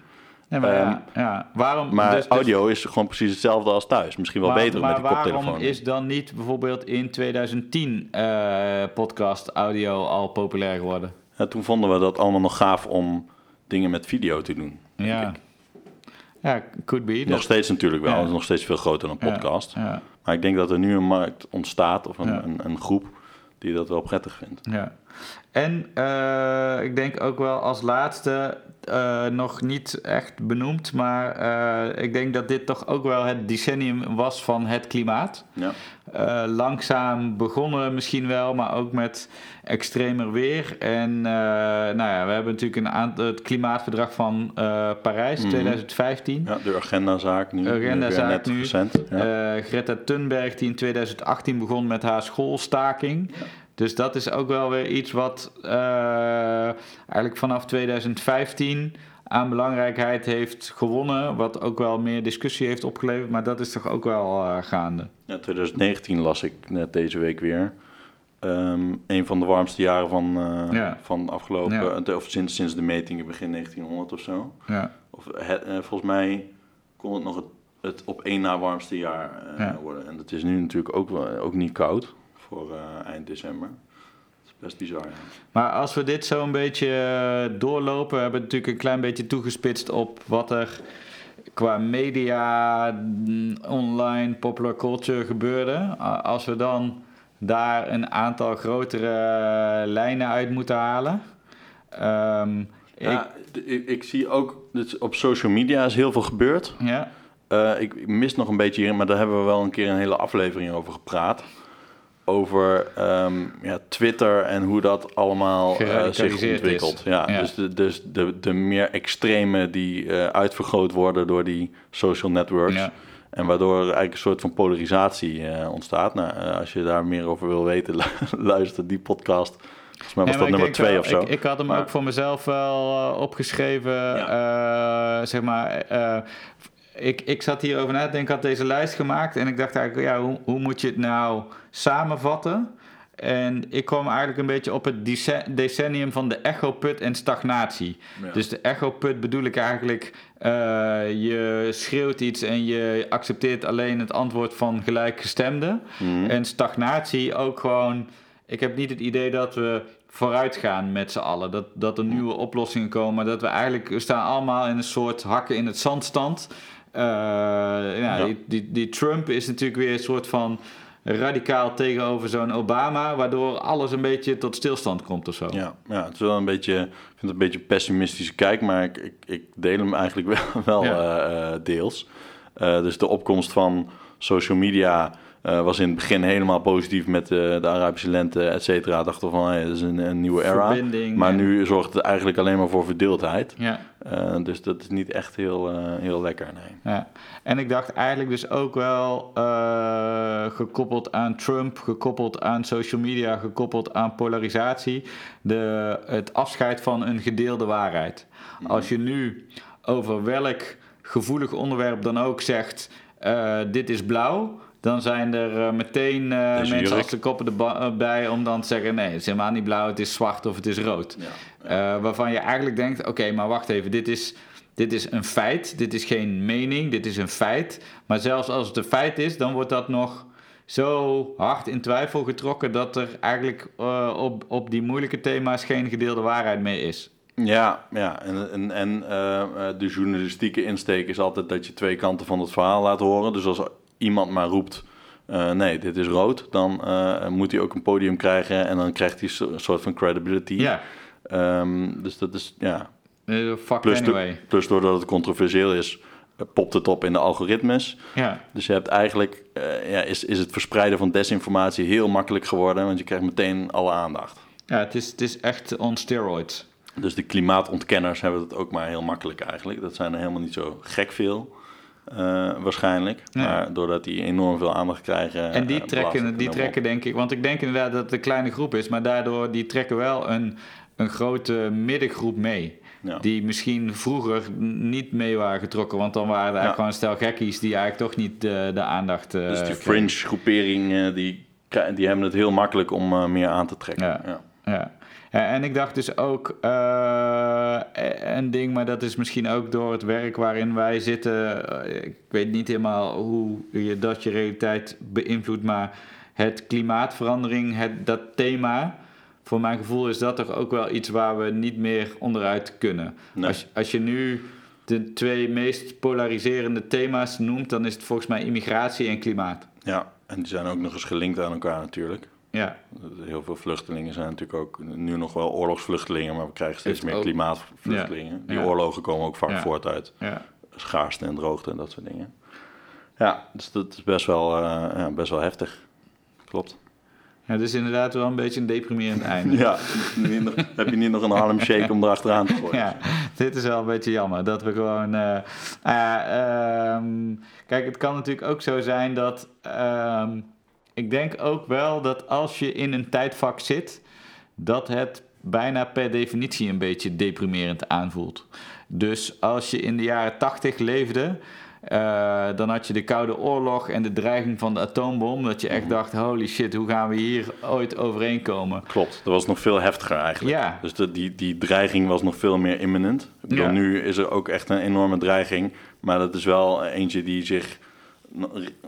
Nee, maar Ehm, ja, ja, waarom... Maar dus- dus- audio is gewoon precies hetzelfde als thuis. Misschien wel maar, beter maar met die koptelefoon. waarom is dan niet bijvoorbeeld in 2010 eh, podcast audio al populair geworden? Ja, toen vonden we dat allemaal nog gaaf om dingen met video te doen. Ja. ik. Ja, could be. Nog steeds natuurlijk wel. Is nog steeds veel groter dan podcast. Maar ik denk dat er nu een markt ontstaat of een, een, een groep die dat wel prettig vindt. ja. En eh, ik denk ook wel als laatste, eh, nog niet echt benoemd, maar eh, ik denk dat dit toch ook wel het decennium was van het klimaat. Ja. Eh, langzaam begonnen misschien wel, maar ook met extremer weer. En nou ja, we hebben natuurlijk een aantal, het klimaatverdrag van Parijs Mhm. 2015. Ja, de agendazaak nu. Agendazaak nu. recent. Ja. Greta Thunberg die in 2018 begon met haar schoolstaking. Dus dat is ook wel weer iets wat eh, eigenlijk vanaf 2015 aan belangrijkheid heeft gewonnen. Wat ook wel meer discussie heeft opgeleverd. Maar dat is toch ook wel eh, gaande. Ja, 2019 las ik net deze week weer. Ehm, een van de warmste jaren van, eh, Ja. van afgelopen... Ja. Of sinds, sinds de metingen begin 1900 of zo. Ja, Of het, volgens mij kon het nog het, het op één na warmste jaar Ja. worden. En dat is nu natuurlijk ook, ook niet koud voor eh, eind december. Dat is best bizar, ja. Maar als we dit zo een beetje eh, doorlopen, we hebben natuurlijk een klein beetje toegespitst op wat er qua media, mm, online, popular culture gebeurde. Als we dan daar een aantal grotere eh, lijnen uit moeten halen. Ehm, Ja, ik, ik zie ook, dus op social media is heel veel gebeurd. ja, ik, ik mis nog een beetje hierin, maar daar hebben we wel een keer een hele aflevering over gepraat. Over ehm, ja, Twitter en hoe dat allemaal eh, zich ontwikkelt. Ja, Ja. Dus, de, dus de, de meer extreme die eh, uitvergroot worden door die social networks. Ja. En waardoor er eigenlijk een soort van polarisatie eh, ontstaat. Nou, als je daar meer over wil weten, lu- luister die podcast. Volgens mij was Nee, dat nummer twee of zo. Ik, ik had hem Maar- ook voor mezelf wel opgeschreven. zeg maar. Ik, ik zat hierover na te denken, ik had deze lijst gemaakt. En ik dacht eigenlijk, ja, hoe, hoe moet je het nou samenvatten? En ik kwam eigenlijk een beetje op het dece- decennium van de echoput en stagnatie. Ja. Dus de echoput bedoel ik eigenlijk, eh, je schreeuwt iets en je accepteert alleen het antwoord van gelijkgestemden. Mhm. En stagnatie ook gewoon, ik heb niet het idee dat we vooruit gaan met z'n allen. Dat, dat er nieuwe oplossingen komen. Maar dat we eigenlijk, we staan allemaal in een soort hakken in het zandstand. Eh, ja. Die, die, die Trump is natuurlijk weer een soort van radicaal tegenover zo'n Obama, waardoor alles een beetje tot stilstand komt of zo. Ja, ja, het is wel een beetje, ik vind het een beetje een pessimistische kijk, maar ik, ik, ik deel hem eigenlijk wel, wel Ja. eh, eh, deels. Dus de opkomst van social media eh, was in het begin helemaal positief met eh, de Arabische lente, et cetera. Dachten van, hey, dat is een, een nieuwe era. Verbinding, Maar ja. nu zorgt het eigenlijk alleen maar voor verdeeldheid. Ja. Eh, dus dat is niet echt heel, heel lekker, nee. Ja, en ik dacht eigenlijk dus ook wel gekoppeld aan Trump, gekoppeld aan social media, gekoppeld aan polarisatie, de, het afscheid van een gedeelde waarheid. Als je nu over welk gevoelig onderwerp dan ook zegt, dit is blauw, dan zijn er eh, meteen eh, mensen jurk. als de koppen erbij om dan te zeggen, nee, het is helemaal niet blauw, het is zwart of het is rood. Ja. Eh, waarvan je eigenlijk denkt: oké, maar wacht even, dit is, dit is een feit, dit is geen mening, dit is een feit. Maar zelfs als het een feit is, dan wordt dat nog zo hard in twijfel getrokken dat er eigenlijk eh, op, op die moeilijke thema's geen gedeelde waarheid meer is. Ja, ja. en, en, en eh, eh, de journalistieke insteek is altijd dat je twee kanten van het verhaal laat horen. Dus als iemand maar roept, eh, nee, dit is rood, dan eh, moet hij ook een podium krijgen en dan krijgt hij een soort van credibility. Ja, Ehm, dus dat is, ja. eh, fuck Plus, do- anyway. plus doordat het controversieel is, eh, popt het op in de algoritmes. Ja, Dus je hebt eigenlijk, ja, is, is het verspreiden van desinformatie heel makkelijk geworden, want je krijgt meteen alle aandacht. ja het, is, het is echt on steroids. Dus de klimaatontkenners hebben het ook maar heel makkelijk eigenlijk. Dat zijn er helemaal niet zo gek veel, eh, waarschijnlijk. Ja. Maar doordat die enorm veel aandacht krijgen... En die eh, trekken, die trekken denk ik, want ik denk inderdaad dat het een kleine groep is, maar daardoor die trekken wel een, een grote middengroep mee. Ja. Die misschien vroeger niet mee waren getrokken, want dan waren er eigenlijk Ja. gewoon een stel gekkies die eigenlijk toch niet de, de aandacht. eh, Dus die fringe groepering, eh, die, die hebben het heel makkelijk om eh, meer aan te trekken. Ja. Ja. En ik dacht dus ook eh, een ding, maar dat is misschien ook door het werk waarin wij zitten. eh, ik weet niet helemaal hoe je dat je realiteit beïnvloedt, maar het klimaatverandering, het, dat thema. Voor mijn gevoel is dat toch ook wel iets waar we niet meer onderuit kunnen. Nee. Als, als je nu de twee meest polariserende thema's noemt, dan is het volgens mij immigratie en klimaat. ja, en die zijn ook nog eens gelinkt aan elkaar natuurlijk. Ja, Heel veel vluchtelingen zijn natuurlijk ook nu nog wel oorlogsvluchtelingen, maar we krijgen steeds meer klimaatvluchtelingen. Die oorlogen komen ook vaak voort uit ja. schaarste en droogte en dat soort dingen. Ja, dus dat is best wel, eh, ja, best wel heftig. Klopt. ja het is inderdaad wel een beetje een deprimerend einde. Ja, niet nog- heb je niet nog een Harlem Shake om erachteraan te gooien? Ja, dit is wel een beetje jammer. Dat we gewoon. eh, ja, ehm, kijk, het kan natuurlijk ook zo zijn dat. ehm, ik denk ook wel dat als je in een tijdvak zit, dat het bijna per definitie een beetje deprimerend aanvoelt. Dus als je in de jaren tachtig leefde. eh, dan had je de Koude Oorlog en de dreiging van de atoombom. Dat je echt dacht: holy shit, hoe gaan we hier ooit overeen komen? Klopt, dat was nog veel heftiger eigenlijk. Ja. Dus de, die, die dreiging was nog veel meer imminent. Ik bedoel, Ja. nu is er ook echt een enorme dreiging. Maar dat is wel eentje die zich...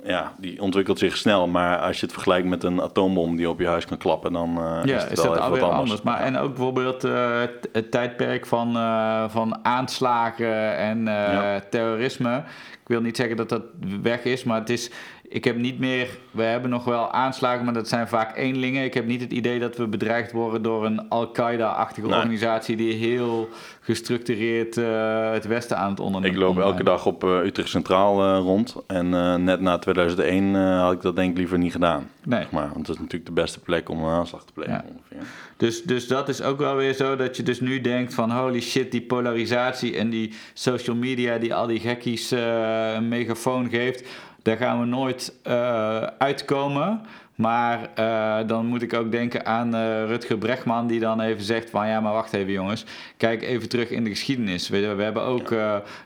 Ja, die ontwikkelt zich snel. Maar als je het vergelijkt met een atoombom die op je huis kan klappen... dan Ja, is het is wel dat alweer wat anders. anders. Maar, en ook bijvoorbeeld eh, het, het tijdperk van, eh, van aanslagen en Ja. terrorisme. Ik wil niet zeggen dat dat weg is, maar het is... Ik heb niet meer... We hebben nog wel aanslagen, maar dat zijn vaak eenlingen. Ik heb niet het idee dat we bedreigd worden door een Al-Qaeda-achtige Nee. organisatie... die heel gestructureerd eh, het Westen aan het ondernemen Ik loop elke dag op eh, Utrecht Centraal eh, rond. En net na 2001 eh, had ik dat denk ik liever niet gedaan. Nee. Zeg maar, want dat is natuurlijk de beste plek om een aanslag te plegen Ja. ongeveer. Dus, dus dat is ook wel weer zo dat je dus nu denkt van holy shit, die polarisatie en die social media die al die gekkies een megafoon geeft, daar gaan we nooit eh, uitkomen. Maar eh, dan moet ik ook denken aan eh, Rutger Bregman, die dan even zegt van ja, maar wacht even jongens, kijk even terug in de geschiedenis. We, we hebben ook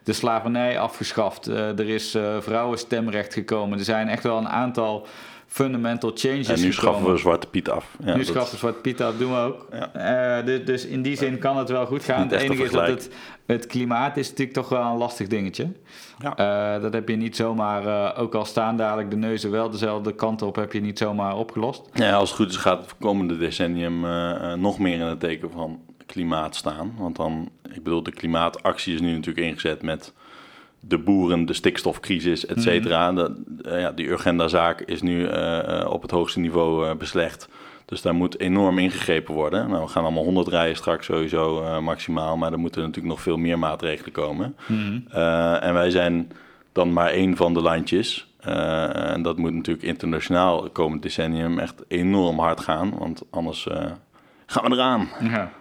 de slavernij afgeschaft. Er is vrouwenstemrecht gekomen. Er zijn echt wel een aantal fundamental changes En nu schaffen gekomen. we Zwarte Piet af. Ja, nu schaffen we Zwart Piet af, doen we ook. Ja. Eh, dus, dus in die zin kan het wel goed gaan. Het enige is dat het, het klimaat is natuurlijk toch wel een lastig dingetje. Ja. Eh, dat heb je niet zomaar, eh, ook al staan dadelijk de neuzen wel dezelfde kant op, heb je niet zomaar opgelost. Ja, als het goed is gaat het komende decennium nog meer in het teken van klimaat staan. Want dan, ik bedoel, de klimaatactie is nu natuurlijk ingezet met de boeren, de stikstofcrisis, et cetera. De- eh, ja, die Urgenda-zaak is nu eh, eh, op het hoogste niveau beslecht. Dus daar moet enorm ingegrepen worden. Nou, we gaan allemaal 100 rijden straks sowieso maximaal. Maar er moeten natuurlijk nog veel meer maatregelen komen. Eh, en wij zijn dan maar één van de landjes. En dat moet natuurlijk internationaal het komend decennium echt enorm hard gaan. Want anders gaan we eraan. Ja.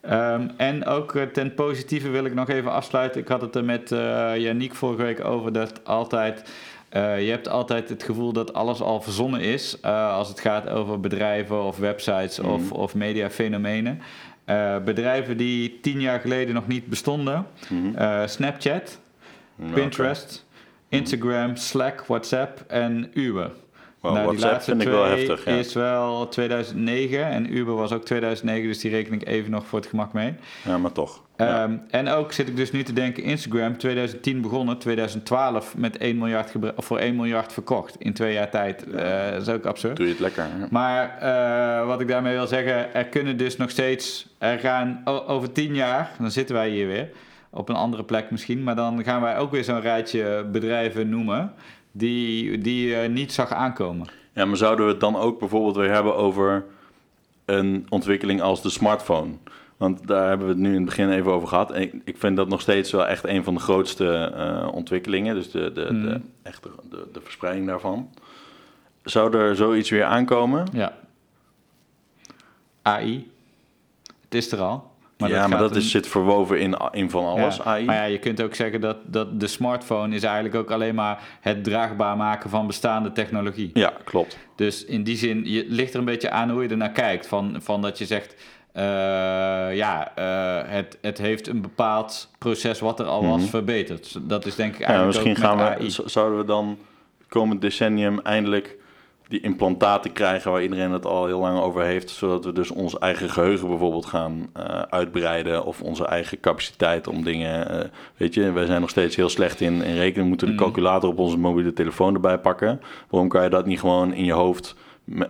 Ehm, en ook eh, ten positieve wil ik nog even afsluiten. Ik had het er met eh Yannick vorige week over dat altijd. eh, je hebt altijd het gevoel dat alles al verzonnen is als het gaat over bedrijven of websites of, of mediafenomenen. Bedrijven die tien jaar geleden nog niet bestonden. Eh, Snapchat, Nou, Pinterest, Instagram, Slack, WhatsApp en Uber. Wow, Nou, die WhatsApp laatste vind ik wel heftig, ja. is wel 2009 en Uber was ook 2009, dus die reken ik even nog voor het gemak mee. Ja, maar toch. Ja. Ehm, en ook zit ik dus nu te denken, Instagram 2010 begonnen, 2012 met 1 miljard voor 1 miljard verkocht in twee jaar tijd. Eh, dat is ook absurd. Doe je het lekker. Maar eh, wat ik daarmee wil zeggen, er kunnen dus nog steeds, er gaan over tien jaar, dan zitten wij hier weer, op een andere plek misschien, maar dan gaan wij ook weer zo'n rijtje bedrijven noemen die, die je niet zag aankomen. Ja, maar zouden we het dan ook bijvoorbeeld weer hebben over een ontwikkeling als de smartphone? Want daar hebben we het nu in het begin even over gehad. En ik, ik vind dat nog steeds wel echt een van de grootste eh, ontwikkelingen. Dus de, de, de, echt de, de, de verspreiding daarvan. Zou er zoiets weer aankomen? Ja. AI, het is er al. Ja, maar dat is, zit verwoven in, in van alles, Ja, AI. Maar ja, je kunt ook zeggen dat, dat de smartphone is eigenlijk ook alleen maar het draagbaar maken van bestaande technologie. Ja, klopt. Dus in die zin, je ligt er een beetje aan hoe je ernaar kijkt. Van, van dat je zegt, eh, ja, eh, het, het heeft een bepaald proces wat er al was verbeterd. Dat is denk ik Ja, eigenlijk misschien ook met gaan we, AI. zouden we dan komend decennium eindelijk die implantaten krijgen waar iedereen het al heel lang over heeft, zodat we dus ons eigen geheugen bijvoorbeeld gaan eh, uitbreiden of onze eigen capaciteit om dingen, eh, weet je, wij zijn nog steeds heel slecht in, in rekenen, we moeten de Mm. calculator op onze mobiele telefoon erbij pakken. Waarom kan je dat niet gewoon in je hoofd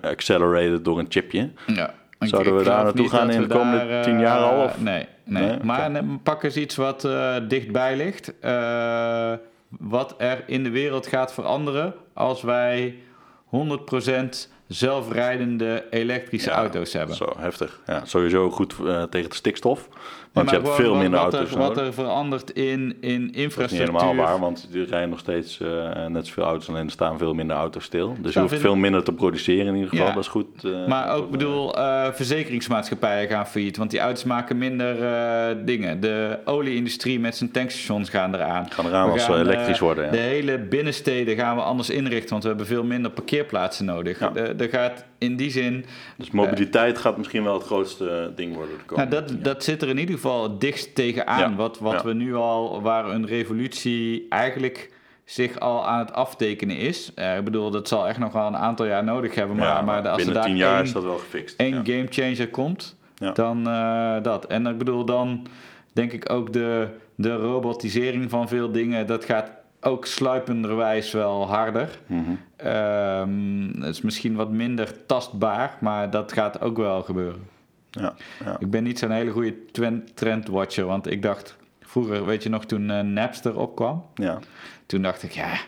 accelerated door een chipje? Ja. Zouden we daar naartoe gaan in de komende daar, tien jaar al, eh, of? Nee, nee. Nee? Maar eh, pak eens iets wat eh, dichtbij ligt. eh, wat er in de wereld gaat veranderen als wij 100% zelfrijdende elektrische Ja, auto's hebben. Zo heftig. Ja, sowieso goed eh, tegen de stikstof. Want je hebt veel minder wat auto's er, nodig. Wat er verandert in, in Dat is niet infrastructuur. helemaal waar, want er rijden nog steeds eh, net zoveel auto's, alleen er staan veel minder auto's stil. Dus je hoeft veel- minder te produceren in ieder geval, Ja. dat is goed. eh, Maar ook goed, bedoel, eh, verzekeringsmaatschappijen gaan failliet, want die auto's maken minder dingen. De olieindustrie met zijn tankstations gaan eraan. Gaan eraan We als ze gaan, elektrisch worden, ja. De hele binnensteden gaan we anders inrichten, want we hebben veel minder parkeerplaatsen nodig. Ja. Er gaat in die zin, Dus mobiliteit gaat misschien wel het grootste ding worden de nou, komende dat, dat zit er in ieder geval het dichtst tegenaan. Ja. Wat, wat Ja. we nu al, waar een revolutie eigenlijk zich al aan het aftekenen is. Ik bedoel, dat zal echt nog wel een aantal jaar nodig hebben. Maar, maar als er binnen daar tien jaar één- is dat wel gefixt. één ja. gamechanger komt, Ja. dan eh, dat. En ik bedoel, dan denk ik ook de, de robotisering van veel dingen, dat gaat ook sluipenderwijs wel harder. Mhm. Ehm, het is misschien wat minder tastbaar, maar dat gaat ook wel gebeuren. ja, ja. Ik ben niet zo'n hele goede trendwatcher, want ik dacht vroeger, weet je nog, toen eh, Napster opkwam, ja. toen dacht ik, ja,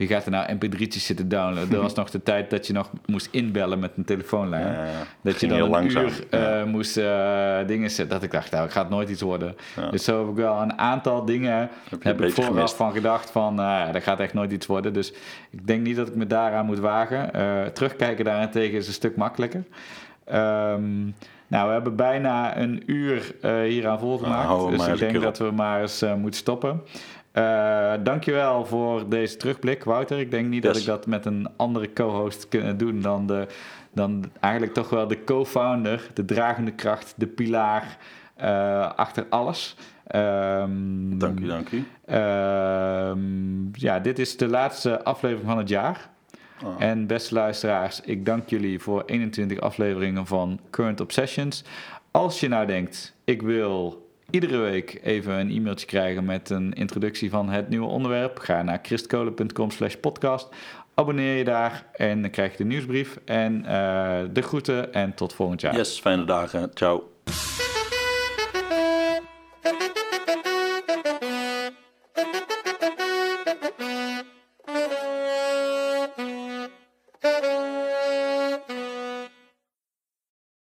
wie gaat er nou mp3'tjes zitten downloaden? Dat was nog de tijd dat je nog moest inbellen met een telefoonlijn. Ja. Dat je dan een langzaam. uur eh, moest eh, dingen zetten. Dat ik dacht, nou, het gaat nooit iets worden. Ja. Dus zo heb ik wel een aantal dingen je heb, ik vooraf gemist. van gedacht van, ja, dat gaat echt nooit iets worden. Dus ik denk niet dat ik me daaraan moet wagen. Eh, terugkijken daarentegen is een stuk makkelijker. Ehm, nou, we hebben bijna een uur hieraan volgemaakt. Nou, dus ik denk dat we maar eens moeten stoppen. Eh dankjewel voor deze terugblik, Wouter. Ik denk niet dat ik dat met een andere co-host kunnen doen dan, de, dan eigenlijk toch wel de co-founder, de dragende kracht, de pilaar eh, achter alles. Ehm, Dank u, dank u. Ehm, ja, dit is de laatste aflevering van het jaar. Oh. En beste luisteraars, ik dank jullie voor 21 afleveringen van Current Obsessions. Als je nou denkt, ik wil iedere week even een e-mailtje krijgen met een introductie van het nieuwe onderwerp, ga naar christkolen.com slash podcast. Abonneer je daar en dan krijg je de nieuwsbrief en eh, de groeten en tot volgend jaar. Yes, fijne dagen. Ciao.